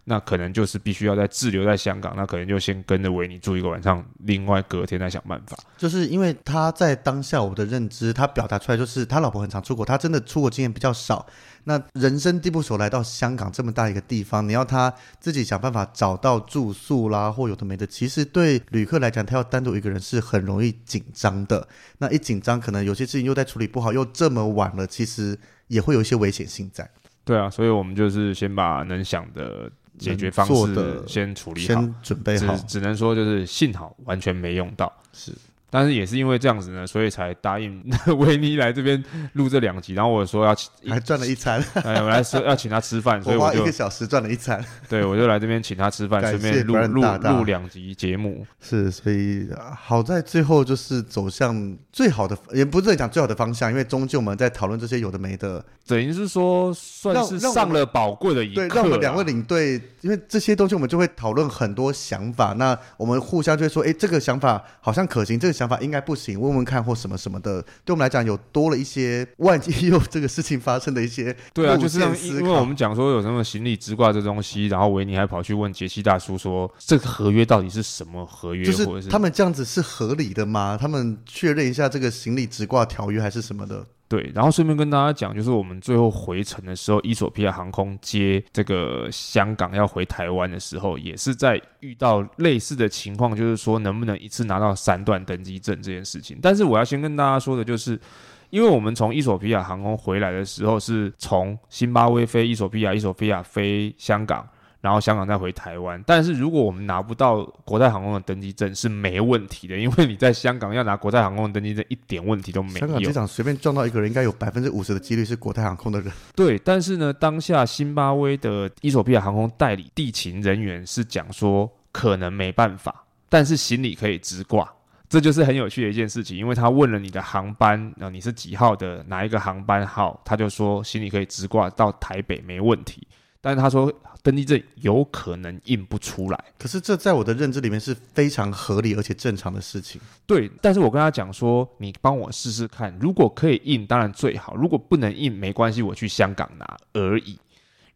那可能就是必须要在滞留在香港，那可能就先跟着维尼住一个晚上，另外隔天再想办法。就是因为他在当下我的认知，他表达出来就是他老婆很常出国，他真的出国经验比较少。那人生地不熟来到香港这么大一个地方，你要他自己想办法找到住宿啦，或有的没的，其实对旅客来讲，他要单独一个人是很容易紧张的。那一紧张，可能有些事情又在处理不好，又这么晚了，其实也会有一些危险性在。对啊，所以我们就是先把能想的。解决方式先处理好，准备好，只只能说就是幸好完全没用到，是。但是也是因为这样子呢，所以才答应 维尼来这边录这两集。然后我说要请，还赚了一餐。哎，我来说要请他吃饭，所以我就一个小时赚了一餐。对，我就来这边请他吃饭，顺便录录录两集节目。是，所以好在最后就是走向最好的，也不是讲最好的方向，因为终究我们在讨论这些有的没的，等于是说算是上了宝贵的一课。对，让我们两位领队，因为这些东西我们就会讨论很多想法，那我们互相就会说，哎，这个想法好像可行，这个想。想法应该不行，问问看或什么什么的，对我们来讲有多了一些万一 有这个事情发生的一些对啊，就是因为我们讲说有什么行李直挂这东西，然后维尼还跑去问杰西大叔说这个合约到底是什么合约，就是他们这样子是合理的吗？他们确认一下这个行李直挂条约还是什么的。对，然后顺便跟大家讲，就是我们最后回程的时候，伊索比亚航空接这个香港要回台湾的时候，也是在遇到类似的情况，就是说能不能一次拿到三段登机证这件事情。但是我要先跟大家说的就是，因为我们从伊索比亚航空回来的时候，是从辛巴威飞伊索比亚，伊索比亚飞香港。然后香港再回台湾，但是如果我们拿不到国泰航空的登机证是没问题的，因为你在香港要拿国泰航空的登机证一点问题都没有。香港机场随便撞到一个人，应该有百分之五十的几率是国泰航空的人。对，但是呢，当下辛巴威的伊索比亚航空代理地勤人员是讲说可能没办法，但是行李可以直挂，这就是很有趣的一件事情，因为他问了你的航班，那你是几号的哪一个航班号，他就说行李可以直挂到台北没问题。但是他说登记证有可能印不出来，可是这在我的认知里面是非常合理而且正常的事情。对，但是我跟他讲说，你帮我试试看，如果可以印，当然最好；如果不能印，没关系，我去香港拿而已。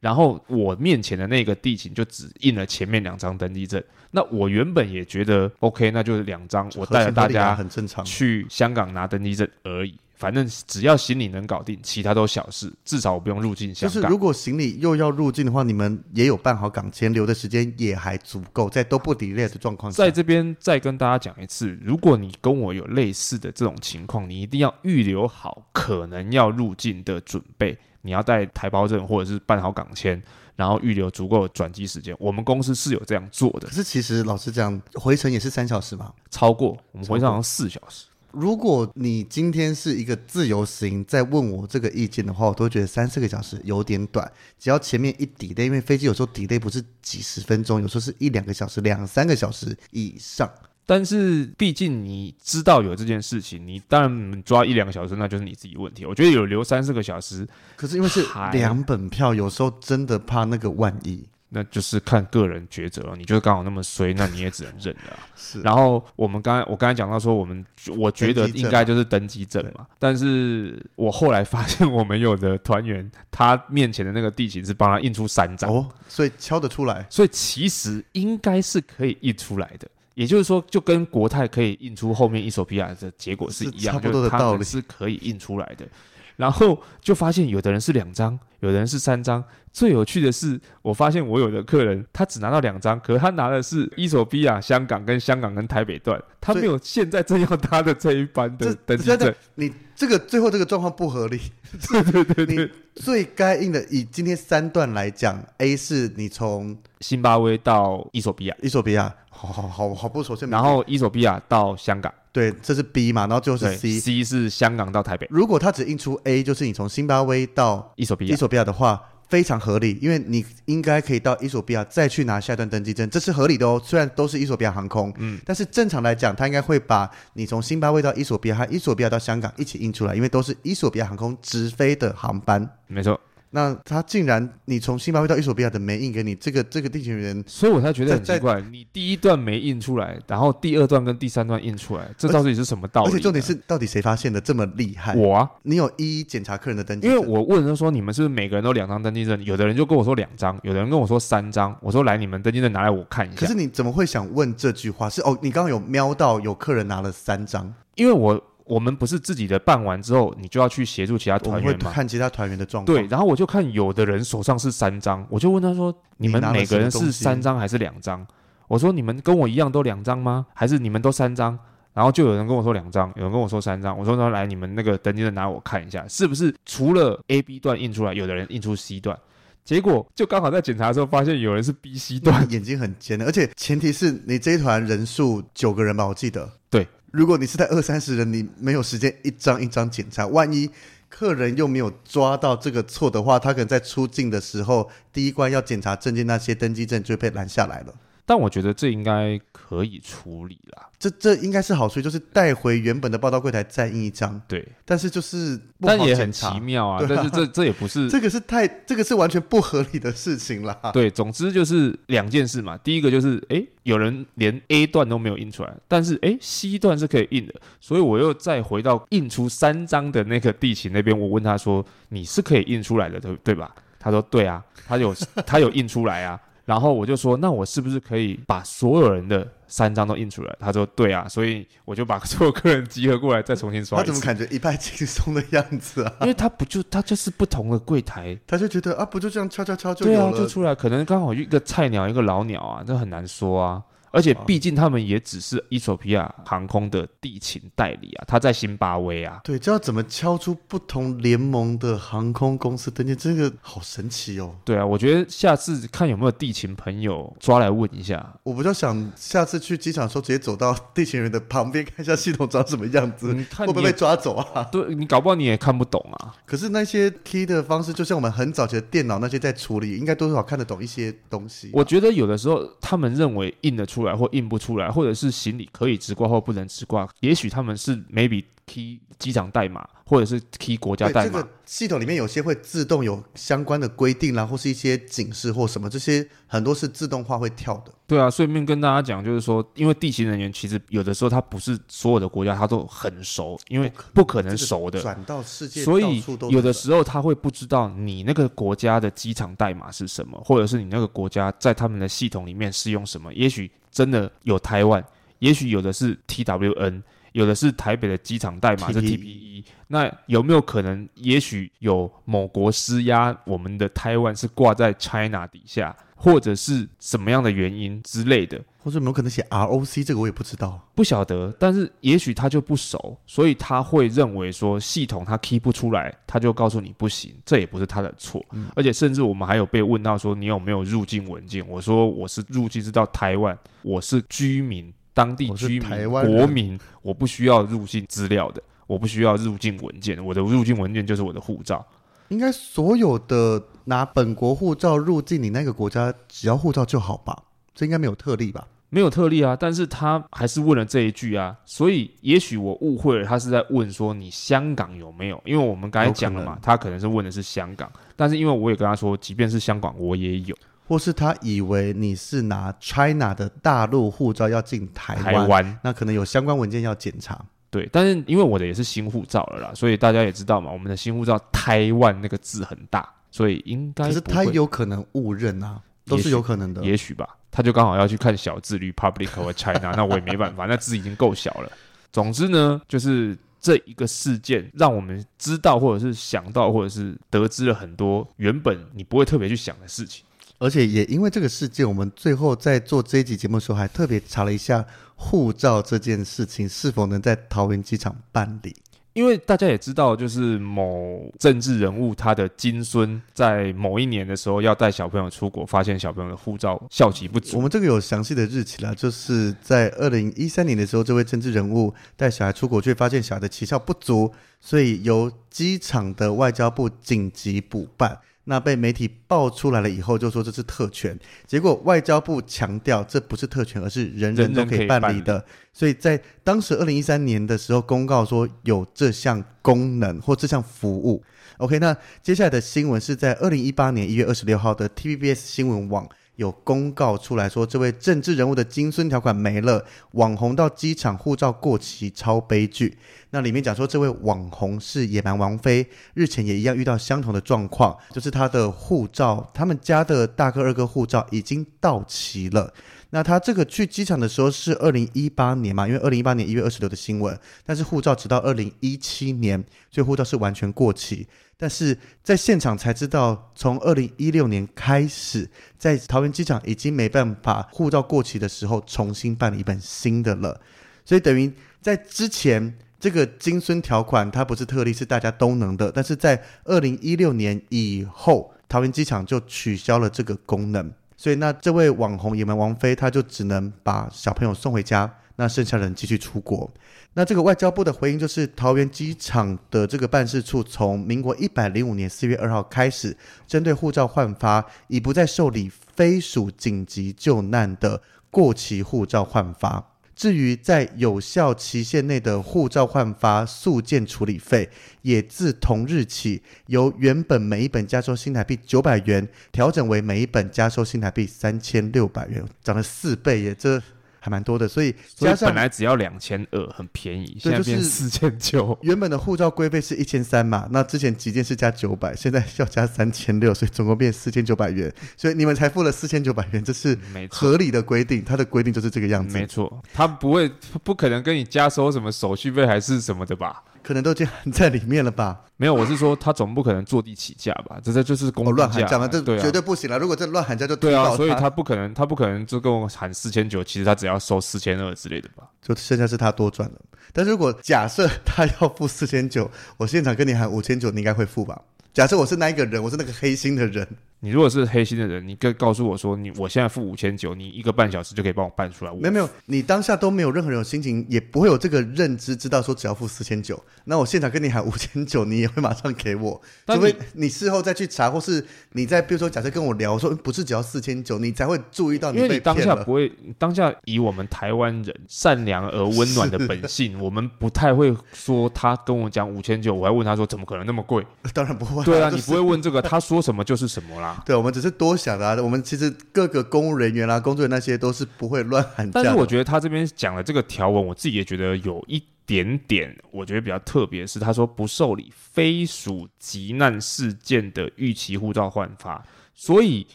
然后我面前的那个地勤就只印了前面两张登记证。那我原本也觉得 OK，那就是两张，我带着大家很正常去香港拿登记证而已。反正只要行李能搞定，其他都小事。至少我不用入境香港。就是如果行李又要入境的话，你们也有办好港签，留的时间也还足够，在都不 delay 的状况下。在这边再跟大家讲一次，如果你跟我有类似的这种情况，你一定要预留好可能要入境的准备。你要带台胞证或者是办好港签。然后预留足够的转机时间。我们公司是有这样做的。可是其实老实讲，回程也是三小时嘛，超过我们回程好像四小时。如果你今天是一个自由行，在问我这个意见的话，我都觉得三四个小时有点短。只要前面一 delay，因为飞机有时候 delay 不是几十分钟，有时候是一两个小时、两三个小时以上。但是毕竟你知道有这件事情，你当然抓一两个小时，那就是你自己问题。我觉得有留三四个小时，可是因为是两本票，有时候真的怕那个万一，那就是看个人抉择了。你就刚好那么衰，那你也只能认了啊。是。然后我们刚才我刚才讲到说，我们我觉得应该就是登机证嘛。但是我后来发现，我们有的团员他面前的那个地形是帮他印出三张哦，所以敲得出来。所以其实应该是可以印出来的。也就是说，就跟国泰可以印出后面衣索比亚的结果是一样，差不多的道理，是可以印出来的。然后就发现有的人是两张，有人是三张。最有趣的是，我发现我有的客人他只拿到两张，可是他拿的是伊索比亚香港跟香港跟台北段，他没有现在正要搭的这一班的登机证。你这个最后这个状况不合理。对对对对，你最该印的以今天三段来讲，A 是你从辛巴威到伊索比亚，伊索比亚。好好好好不熟悉。然后伊索比亚到香港，对，这是 B 嘛，然后最后是 C，C 是香港到台北。如果他只印出 A，就是你从辛巴威到伊索比亚，伊索比亚的话，非常合理，因为你应该可以到伊索比亚再去拿下一段登机证，这是合理的哦。虽然都是伊索比亚航空，嗯，但是正常来讲，他应该会把你从辛巴威到伊索比亚和伊索比亚到香港一起印出来，因为都是伊索比亚航空直飞的航班，没错。那他竟然，你从辛巴威到伊索比亚的没印给你，这个这个地勤人，所以我才觉得很奇怪。你第一段没印出来，然后第二段跟第三段印出来，这到底是什么道理？而且重点是，到底谁发现的这么厉害？我啊，你有一一检查客人的登记证，因为我问他说，你们是不是每个人都两张登记证？有的人就跟我说两张，有的人跟我说三张。我说来，你们登记证拿来我看一下。可是你怎么会想问这句话？是哦，你刚刚有瞄到有客人拿了三张，因为我。我们不是自己的办完之后，你就要去协助其他团员吗？看其他团员的状况。对，然后我就看有的人手上是三张，我就问他说：“你们每个人是三张还是两张？”我说：“你们跟我一样都两张吗？还是你们都三张？”然后就有人跟我说两张，有人跟我说三张。我说：“那来，你们那个登机证拿我看一下，是不是除了 A、B 段印出来，有的人印出 C 段？”结果就刚好在检查的时候发现有人是 B、C 段，眼睛很尖的，而且前提是你这一团人数九个人吧，我记得。对。如果你是在二三十人，你没有时间一张一张检查，万一客人又没有抓到这个错的话，他可能在出境的时候，第一关要检查证件那些登机证就被拦下来了。但我觉得这应该可以处理啦。这这应该是好处，就是带回原本的报到柜台再印一张。对，但是就是但也很奇妙啊。但是这这也不是 这个是太这个是完全不合理的事情啦。对，总之就是两件事嘛。第一个就是哎，有人连 A 段都没有印出来，但是哎 C 段是可以印的，所以我又再回到印出三张的那个地勤那边，我问他说：“你是可以印出来的，对对吧？”他说：“对啊，他有他有印出来啊。”然后我就说，那我是不是可以把所有人的三张都印出来？他说对啊，所以我就把所有客人集合过来，再重新刷。他怎么感觉一派轻松的样子啊？因为他不就他就是不同的柜台，他就觉得啊，不就这样敲敲敲就，对啊，就出来。可能刚好一个菜鸟，一个老鸟啊，这很难说啊。而且毕竟他们也只是伊索比亚航空的地勤代理啊，他在辛巴威啊。对，这要怎么敲出不同联盟的航空公司登记？这个好神奇哦。对啊，我觉得下次看有没有地勤朋友抓来问一下。我比较想下次去机场的时候，直接走到地勤人的旁边看一下系统长什么样子，你看你会不会被抓走啊？对，你搞不好你也看不懂啊。可是那些 key 的方式，就像我们很早期的电脑那些在处理，应该多少看得懂一些东西啊。我觉得有的时候他们认为印得出来或印不出来。或者是行李可以直挂或不能直挂，也许他们是每笔 key 机场代码，或者是 key 国家代码。这个系统里面有些会自动有相关的规定啦，或是一些警示或什么，这些很多是自动化会跳的。对啊，顺便跟大家讲，就是说，因为地勤人员其实有的时候他不是所有的国家他都很熟，因为不可能熟的，转到世界，所以有的时候他会不知道你那个国家的机场代码是什么，或者是你那个国家在他们的系统里面是用什么，也许。真的有台湾，也许有的是 TWN，有的是台北的机场代码是 TPE。那有没有可能，也许有某国施压，我们的台湾是挂在 China 底下，或者是什么样的原因之类的，或者有没有可能写 ROC 这个我也不知道，不晓得。但是也许他就不熟，所以他会认为说系统他 key 不出来，他就告诉你不行，这也不是他的错。嗯、而且甚至我们还有被问到说你有没有入境文件？我说我是入境是到台湾，我是居民，当地居民，国民，我不需要入境资料的。我不需要入境文件，我的入境文件就是我的护照。应该所有的拿本国护照入境你那个国家，只要护照就好吧？这应该没有特例吧？没有特例啊，但是他还是问了这一句啊，所以也许我误会了，他是在问说你香港有没有？因为我们刚才讲了嘛，他可能是问的是香港，但是因为我也跟他说，即便是香港我也有，或是他以为你是拿 China 的大陆护照要进台湾，台湾那可能有相关文件要检查。对，但是因为我的也是新护照了啦，所以大家也知道嘛，我们的新护照台湾那个字很大，所以应该。可是他有可能误认啊，都是有可能的。也许吧，他就刚好要去看小字 Republic 和 China，那我也没办法，那字已经够小了。总之呢，就是这一个事件让我们知道，或者是想到，或者是得知了很多原本你不会特别去想的事情。而且也因为这个事件，我们最后在做这一集节目的时候，还特别查了一下护照这件事情是否能在桃园机场办理。因为大家也知道，就是某政治人物他的金孙在某一年的时候要带小朋友出国，发现小朋友的护照效期不足。我们这个有详细的日期啦，就是在二零一三年的时候，这位政治人物带小孩出国，却发现小孩的期效不足，所以由机场的外交部紧急补办。那被媒体爆出来了以后，就说这是特权。结果外交部强调这不是特权，而是人人都可以办理的。人人所以在当时二零一三年的时候，公告说有这项功能或这项服务。OK，那接下来的新闻是在二零一八年一月二十六号的 TVBS 新闻网。有公告出来说，这位政治人物的金孙条款没了，网红到机场护照过期，超悲剧。那里面讲说，这位网红是野蛮王妃，日前也一样遇到相同的状况，就是他的护照，他们家的大哥二哥护照已经到期了。那他这个去机场的时候是二零一八年嘛，因为二零一八年一月二十六的新闻，但是护照直到二零一七年，所以护照是完全过期。但是在现场才知道，从二零一六年开始，在桃园机场已经没办法护照过期的时候重新办理一本新的了，所以等于在之前这个金孙条款它不是特例，是大家都能的，但是在二零一六年以后，桃园机场就取消了这个功能，所以那这位网红野蛮王妃，她就只能把小朋友送回家。那剩下人继续出国，那这个外交部的回应就是，桃园机场的这个办事处从民国一百零五年四月二号开始，针对护照换发，已不再受理非属紧急救难的过期护照换发。至于在有效期限内的护照换发速件处理费，也自同日起由原本每一本加收新台币九百元，调整为每一本加收新台币三千六百元，涨了四倍耶！这还蛮多的，所以加上本来只要两千二，很便宜，现在变四千九。原本的护照规费是一千三嘛，那之前几件是加九百，现在要加三千六，所以总共变四千九百元。所以你们才付了四千九百元，这是合理的规定，它的规定就是这个样子。没错，他不会不可能跟你加收什么手续费还是什么的吧？可能都已经含在里面了吧？没有，我是说他总不可能坐地起价吧？这这就是公乱喊价嘛？这绝对不行了。啊、如果这乱喊价就对啊，所以他不可能，他不可能就跟我喊四千九，其实他只要收四千二之类的吧？就剩下是他多赚了。但是如果假设他要付四千九，我现场跟你喊五千九，你应该会付吧？假设我是那一个人，我是那个黑心的人。你如果是黑心的人，你可以告诉我说，你我现在付五千九，你一个半小时就可以帮我办出来。没有没有，你当下都没有任何人有心情，也不会有这个认知，知道说只要付四千九。那我现场跟你喊五千九，你也会马上给我，除非你事后再去查，或是你在比如说假设跟我聊说不是只要四千九，你才会注意到你被骗了。因为你当下不会，当下以我们台湾人善良而温暖的本性，我们不太会说他跟我讲五千九，我还问他说怎么可能那么贵？当然不会。对啊，你不会问这个，他说什么就是什么啦。对，我们只是多。想的啊，我们其实各个公务人员啊、工作人员那些都是不会乱喊价。但是我觉得他这边讲的这个条文，我自己也觉得有一点点，我觉得比较特别是，他说不受理非属急难事件的逾期护照换发。所以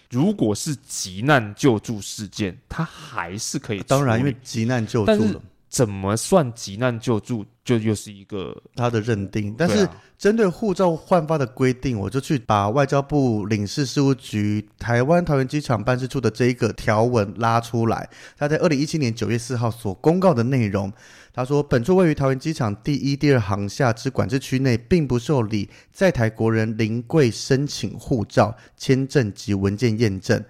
如果是急难救助事件，他还是可以。当然，因为急难救助了。怎么算急难救助，就又是一个他的认定。但是针对护照换发的规定，我就去把外交部领事事务局台湾桃园机场办事处的这一个条文拉出来。他在二零一七年九月四号所公告的内容，他说：本处位于桃园机场第一、第二航厦之管制区内，并不受理在台国人临柜申请护照、签证及文件验证。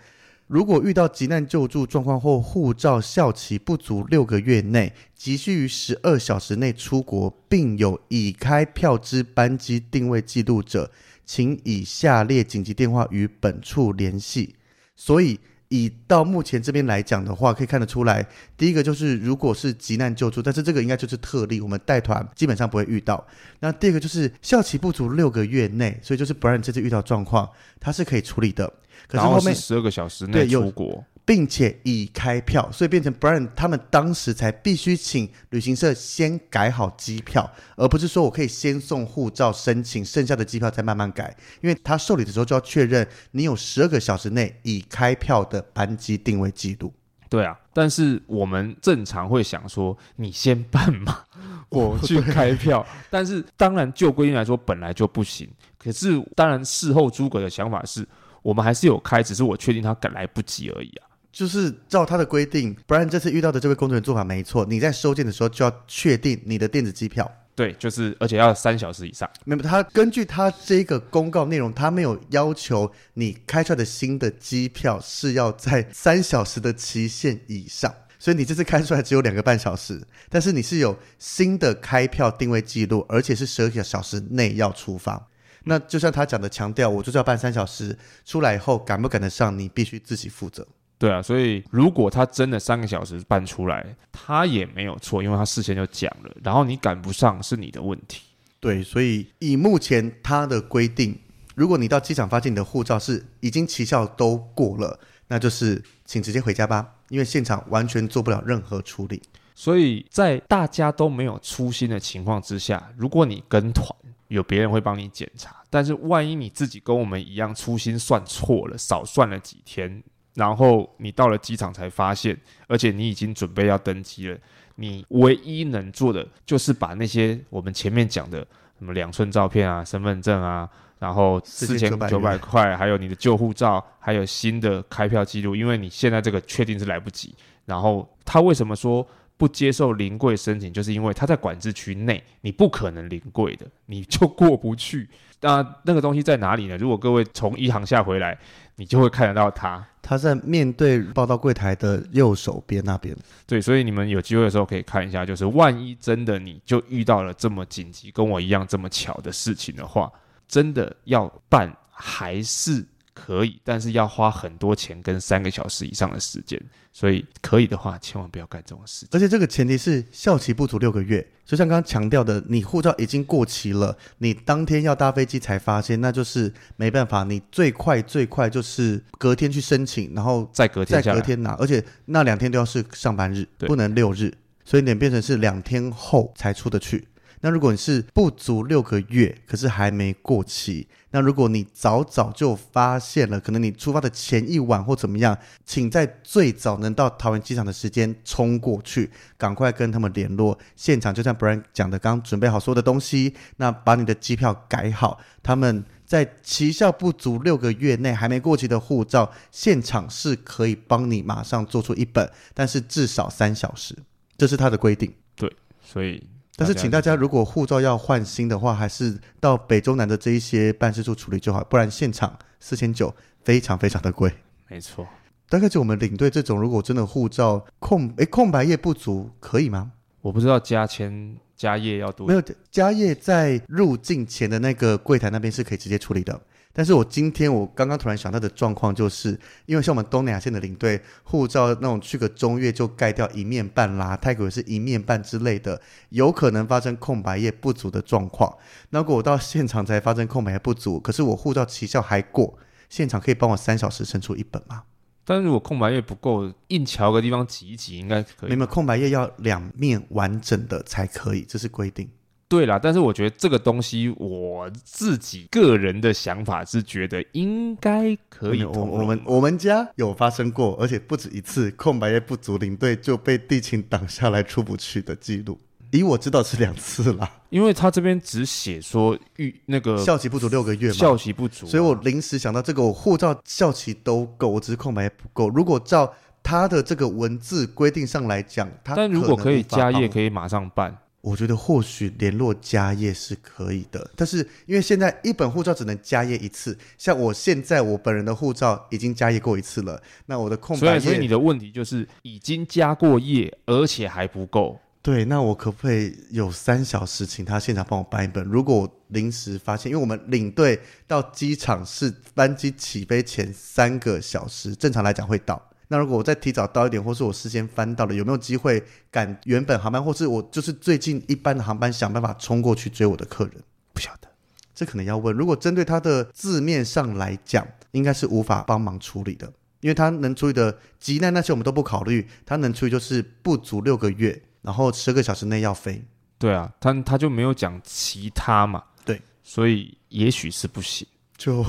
如果遇到急难救助状况或护照效期不足六个月内，急需于十二小时内出国，并有已开票之班机定位记录者，请以下列紧急电话与本处联系。所以，以到目前这边来讲的话，可以看得出来，第一个就是如果是急难救助，但是这个应该就是特例，我们带团基本上不会遇到。那第二个就是效期不足六个月内，所以就是不然这次遇到状况，它是可以处理的。可是后面十二个小时内出国，并且已开票，所以变成 Brian 他们当时才必须请旅行社先改好机票，而不是说我可以先送护照申请，剩下的机票再慢慢改。因为他受理的时候就要确认你有十二个小时内已开票的班机定位记录。对啊，但是我们正常会想说，你先办嘛，我去开票。但是当然就规定来说本来就不行。可是当然事后诸葛的想法是。我们还是有开，只是我确定他赶来不及而已啊。就是照他的规定，不然这次遇到的这位工作人员做法没错。你在收件的时候就要确定你的电子机票。对，就是而且要三小时以上。没有，他根据他这个公告内容，他没有要求你开出来的新的机票是要在三小时的期限以上。所以你这次开出来只有两个半小时，但是你是有新的开票定位记录，而且是十二个小时内要出发。那就像他讲的，强调我就是要办三小时，出来以后赶不赶得上，你必须自己负责。对啊，所以如果他真的三个小时办出来，他也没有错，因为他事先就讲了。然后你赶不上是你的问题。对，所以以目前他的规定，如果你到机场发现你的护照是已经期效都过了，那就是请直接回家吧，因为现场完全做不了任何处理。所以在大家都没有粗心的情况之下，如果你跟团，有别人会帮你检查，但是万一你自己跟我们一样粗心算错了，少算了几天，然后你到了机场才发现，而且你已经准备要登机了，你唯一能做的就是把那些我们前面讲的什么两寸照片啊、身份证啊，然后四千九百块，还有你的旧护照，还有新的开票记录，因为你现在这个确定是来不及。然后他为什么说？不接受临柜申请，就是因为他在管制区内，你不可能临柜的，你就过不去。那那个东西在哪里呢？如果各位从一航下回来，你就会看得到它。他在面对报到柜台的右手边那边。对，所以你们有机会的时候可以看一下，就是万一真的你就遇到了这么紧急，跟我一样这么巧的事情的话，真的要办还是？可以，但是要花很多钱跟三个小时以上的时间，所以可以的话，千万不要干这种事。而且这个前提是效期不足六个月，就像刚刚强调的，你护照已经过期了，你当天要搭飞机才发现，那就是没办法。你最快最快就是隔天去申请，然后再隔天再隔天拿，而且那两天都要是上班日，不能六日，所以你变成是两天后才出得去。那如果你是不足六个月，可是还没过期，那如果你早早就发现了，可能你出发的前一晚或怎么样，请在最早能到桃园机场的时间冲过去，赶快跟他们联络。现场就像 Brian 讲的，刚准备好所有的东西，那把你的机票改好，他们在期效不足六个月内还没过期的护照，现场是可以帮你马上做出一本，但是至少三小时，这是他的规定。对，所以。但是，请大家如果护照要换新的话，还是到北中南的这一些办事处处理就好，不然现场四千九非常非常的贵。没错，大概就我们领队这种，如果真的护照空诶空白页不足，可以吗？我不知道加签加页要多。没有加页在入境前的那个柜台那边是可以直接处理的。但是我今天我刚刚突然想到的状况，就是因为像我们东南亚线的领队护照那种去个中越就盖掉一面半啦，泰国也是一面半之类的，有可能发生空白页不足的状况。那如果我到现场才发生空白页不足，可是我护照期效还过，现场可以帮我三小时生出一本吗？但是如果空白页不够，硬桥个地方挤一挤应该可以。没有，空白页要两面完整的才可以，这是规定。对啦，但是我觉得这个东西，我自己个人的想法是觉得应该可以。我我们我们家有发生过，而且不止一次，空白页不足，领队就被地勤挡下来出不去的记录。以我知道是两次啦，因为他这边只写说预那个效期不足六个月嘛，效期不足，所以我临时想到这个，我护照效期都够，我只是空白页不够。如果照他的这个文字规定上来讲，他但如果可以加页，可以马上办。我觉得或许联络加页是可以的，但是因为现在一本护照只能加页一次，像我现在我本人的护照已经加页过一次了，那我的空白页，所以你的问题就是已经加过页，而且还不够。对，那我可不可以有三小时请他现场帮我办一本？如果我临时发现，因为我们领队到机场是班机起飞前三个小时，正常来讲会到。那如果我再提早到一点，或是我事先翻到了，有没有机会赶原本航班，或是我就是最近一班的航班，想办法冲过去追我的客人？不晓得，这可能要问。如果针对他的字面上来讲，应该是无法帮忙处理的，因为他能处理的急难那些我们都不考虑，他能处理就是不足六个月。然后十个小时内要飞，对啊，他他就没有讲其他嘛，对，所以也许是不行。就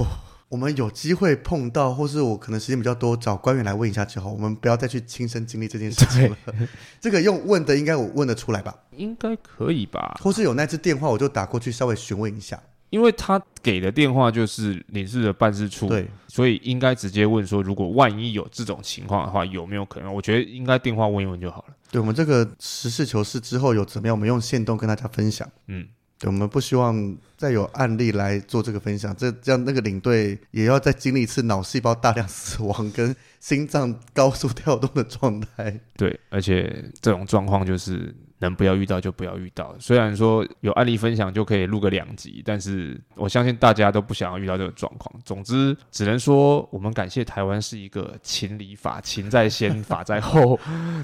我们有机会碰到，或是我可能时间比较多，找官员来问一下之后，我们不要再去亲身经历这件事情了。这个用问的，应该我问得出来吧？应该可以吧？或是有那次电话，我就打过去稍微询问一下。因为他给的电话就是领事的办事处，对，所以应该直接问说，如果万一有这种情况的话，有没有可能？我觉得应该电话问一问就好了。对，我们这个实事求是之后有怎么样，我们用线动跟大家分享。嗯，我们不希望再有案例来做这个分享，这这样那个领队也要再经历一次脑细胞大量死亡跟心脏高速跳动的状态。对，而且这种状况就是。能不要遇到就不要遇到。虽然说有案例分享就可以录个两集，但是我相信大家都不想要遇到这个状况。总之，只能说我们感谢台湾是一个情理法，情在先，法在后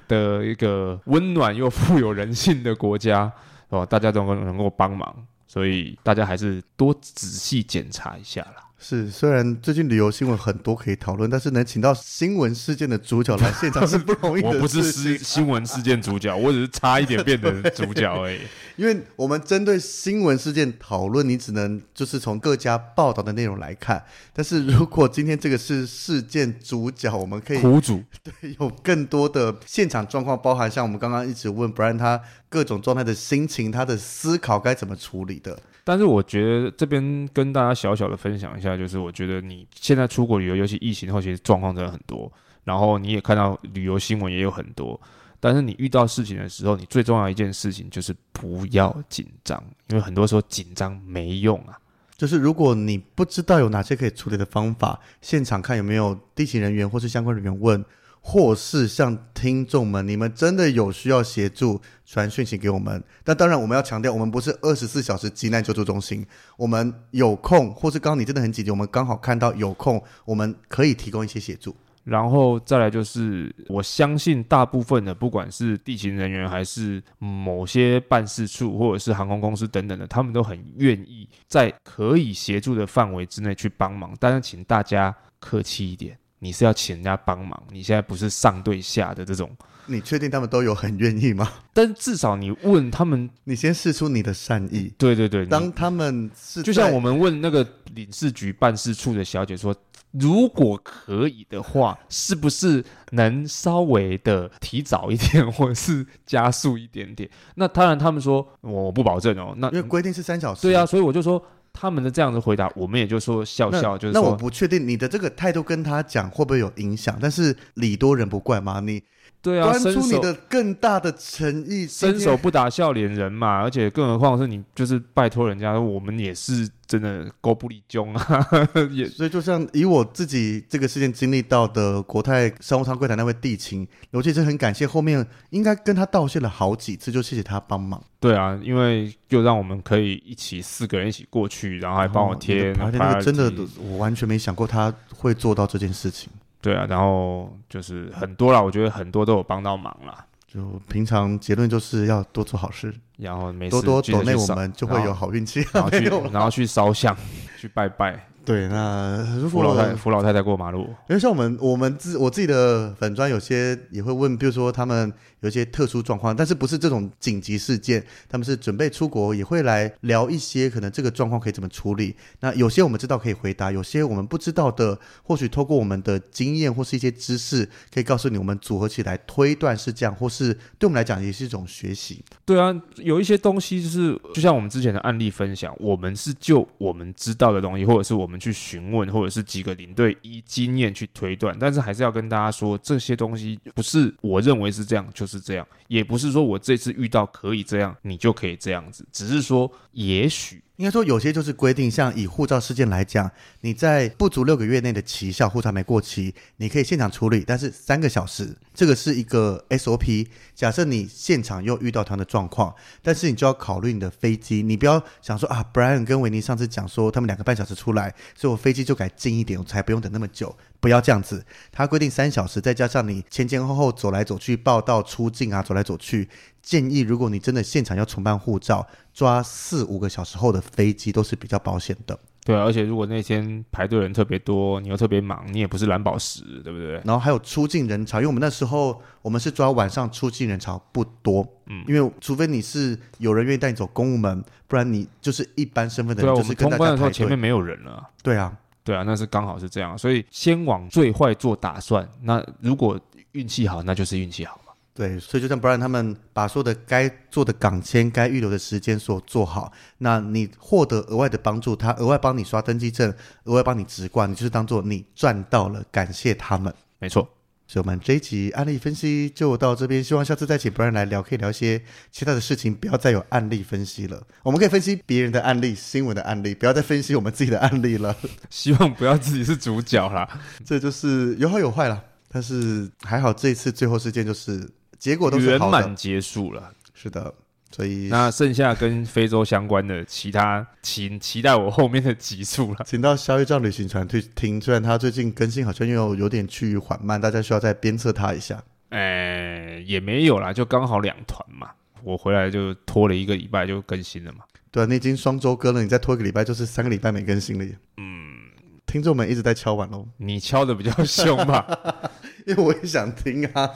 的一个温暖又富有人性的国家，哦，大家都能能够帮忙，所以大家还是多仔细检查一下啦。是，虽然最近旅游新闻很多可以讨论，但是能请到新闻事件的主角来现场 是不容易的。我不是新新闻事件主角，我只是差一点变成主角而已。因为我们针对新闻事件讨论，你只能就是从各家报道的内容来看。但是如果今天这个是事件主角，我们可以苦主，对，有更多的现场状况，包含像我们刚刚一直问 Brian 他各种状态的心情，他的思考该怎么处理的。但是我觉得这边跟大家小小的分享一下，就是我觉得你现在出国旅游，尤其疫情后，其实状况真的很多。然后你也看到旅游新闻也有很多。但是你遇到事情的时候，你最重要一件事情就是不要紧张，因为很多时候紧张没用啊。就是如果你不知道有哪些可以处理的方法，现场看有没有地勤人员或是相关人员问。或是向听众们，你们真的有需要协助，传讯息给我们。但当然，我们要强调，我们不是二十四小时急难救助中心。我们有空，或是刚刚你真的很紧急，我们刚好看到有空，我们可以提供一些协助。然后再来就是，我相信大部分的，不管是地勤人员，还是某些办事处，或者是航空公司等等的，他们都很愿意在可以协助的范围之内去帮忙。但是，请大家客气一点。你是要请人家帮忙，你现在不是上对下的这种。你确定他们都有很愿意吗？但至少你问他们，你先试出你的善意。对对对，当他们是就像我们问那个领事局办事处的小姐说，如果可以的话，是不是能稍微的提早一点，或者是加速一点点？那当然，他们说我不保证哦。那因为规定是三小时。对啊，所以我就说。他们的这样的回答，我们也就说笑笑，就是说，那我不确定你的这个态度跟他讲会不会有影响，但是礼多人不怪嘛，你对啊，端出你的更大的诚意，伸手不打笑脸人嘛，而且更何况是你就是拜托人家，我们也是。真的狗不理中啊！也所以就像以我自己这个事件经历到的国泰商务舱柜台那位地勤，我其实很感谢，后面应该跟他道谢了好几次，就谢谢他帮忙。对啊，因为就让我们可以一起四个人一起过去，然后还帮我贴。那个真的，我完全没想过他会做到这件事情。对啊，然后就是很多啦，我觉得很多都有帮到忙啦。就平常结论就是要多做好事，然后没事多多躲内我们就会有好运气，然后去 然后去烧香去拜拜，对，那如扶老太扶老太太过马路，因为像我们我们自我自己的粉砖有些也会问，比如说他们有一些特殊状况，但是不是这种紧急事件，他们是准备出国，也会来聊一些可能这个状况可以怎么处理。那有些我们知道可以回答，有些我们不知道的，或许透过我们的经验或是一些知识，可以告诉你，我们组合起来推断是这样，或是对我们来讲也是一种学习。对啊，有一些东西就是就像我们之前的案例分享，我们是就我们知道的东西，或者是我们去询问，或者是几个领队以经验去推断，但是还是要跟大家说，这些东西不是我认为是这样就是这样，也不是说我这次遇到可以这样，你就可以这样子，只是说也许。应该说，有些就是规定，像以护照事件来讲，你在不足六个月内的期效护照没过期，你可以现场处理，但是三个小时，这个是一个 SOP。假设你现场又遇到这样的状况，但是你就要考虑你的飞机，你不要想说啊，Brian 跟维尼上次讲说他们两个半小时出来，所以我飞机就改近一点，我才不用等那么久。不要这样子，他规定三小时，再加上你前前后后走来走去报到出境啊，走来走去。建议，如果你真的现场要重办护照，抓四五个小时后的飞机都是比较保险的。对啊，而且如果那天排队人特别多，你又特别忙，你也不是蓝宝石，对不对？然后还有出境人潮，因为我们那时候我们是抓晚上出境人潮不多，嗯，因为除非你是有人愿意带你走公务门，不然你就是一般身份的人，就是跟大家排队。通关的时候前面没有人了。对啊，对啊，那是刚好是这样，所以先往最坏做打算。那如果运气好，那就是运气好嘛。对，所以就像 Brian 他们把所有的该做的港签、该预留的时间所做好，那你获得额外的帮助，他额外帮你刷登记证，额外帮你直挂，你就是当做你赚到了，感谢他们。没错，所以我们这一集案例分析就到这边，希望下次再请 Brian 来聊，可以聊一些其他的事情，不要再有案例分析了。我们可以分析别人的案例、新闻的案例，不要再分析我们自己的案例了。希望不要自己是主角啦，这就是有好有坏啦。但是还好这一次最后事件就是。结果都是圆满结束了，是的，所以那剩下跟非洲相关的其他，请期待我后面的集数了。请到消业障旅行团去听，虽然他最近更新好像又有点趋于缓慢，大家需要再鞭策他一下。哎，也没有啦，就刚好两团嘛，我回来就拖了一个礼拜就更新了嘛。对啊，你已经双周更了，你再拖一个礼拜就是三个礼拜没更新了。嗯，听众们一直在敲碗哦，你敲的比较凶吧？因为我也想听啊。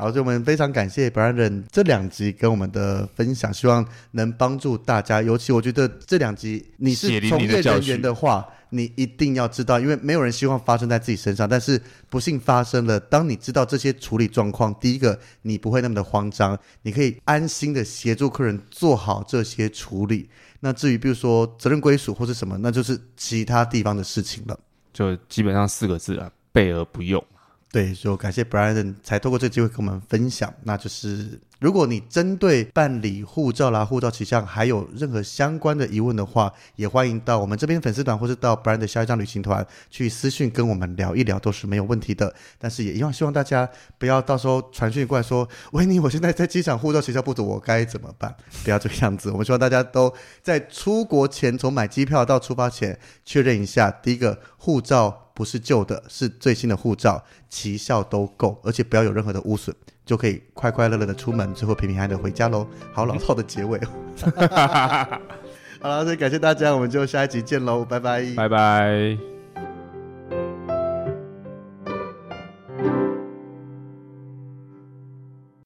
好，所以我们非常感谢 Brian 这两集跟我们的分享，希望能帮助大家。尤其我觉得这两集你是从业人员的话，你一定要知道，因为没有人希望发生在自己身上，但是不幸发生了。当你知道这些处理状况，第一个你不会那么的慌张，你可以安心的协助客人做好这些处理。那至于比如说责任归属或是什么，那就是其他地方的事情了。就基本上四个字啊，备而不用。对，就感谢 Brian 才透过这个机会跟我们分享，那就是。如果你针对办理护照啦、护照取向还有任何相关的疑问的话，也欢迎到我们这边粉丝团，或是到 Brian 的下一站旅行团去私讯跟我们聊一聊，都是没有问题的。但是也一样希望大家不要到时候传讯过来说：“维尼，我现在在机场护照期限不足，我该怎么办？”不要这个样子。我们希望大家都在出国前，从买机票到出发前确认一下：第一个，护照不是旧的，是最新的护照，奇效都够，而且不要有任何的污损。就可以快快乐乐的出门，最后平平安安的回家喽。好老套的结尾。好了，所以感谢大家，我们就下一集见喽，拜拜，拜拜。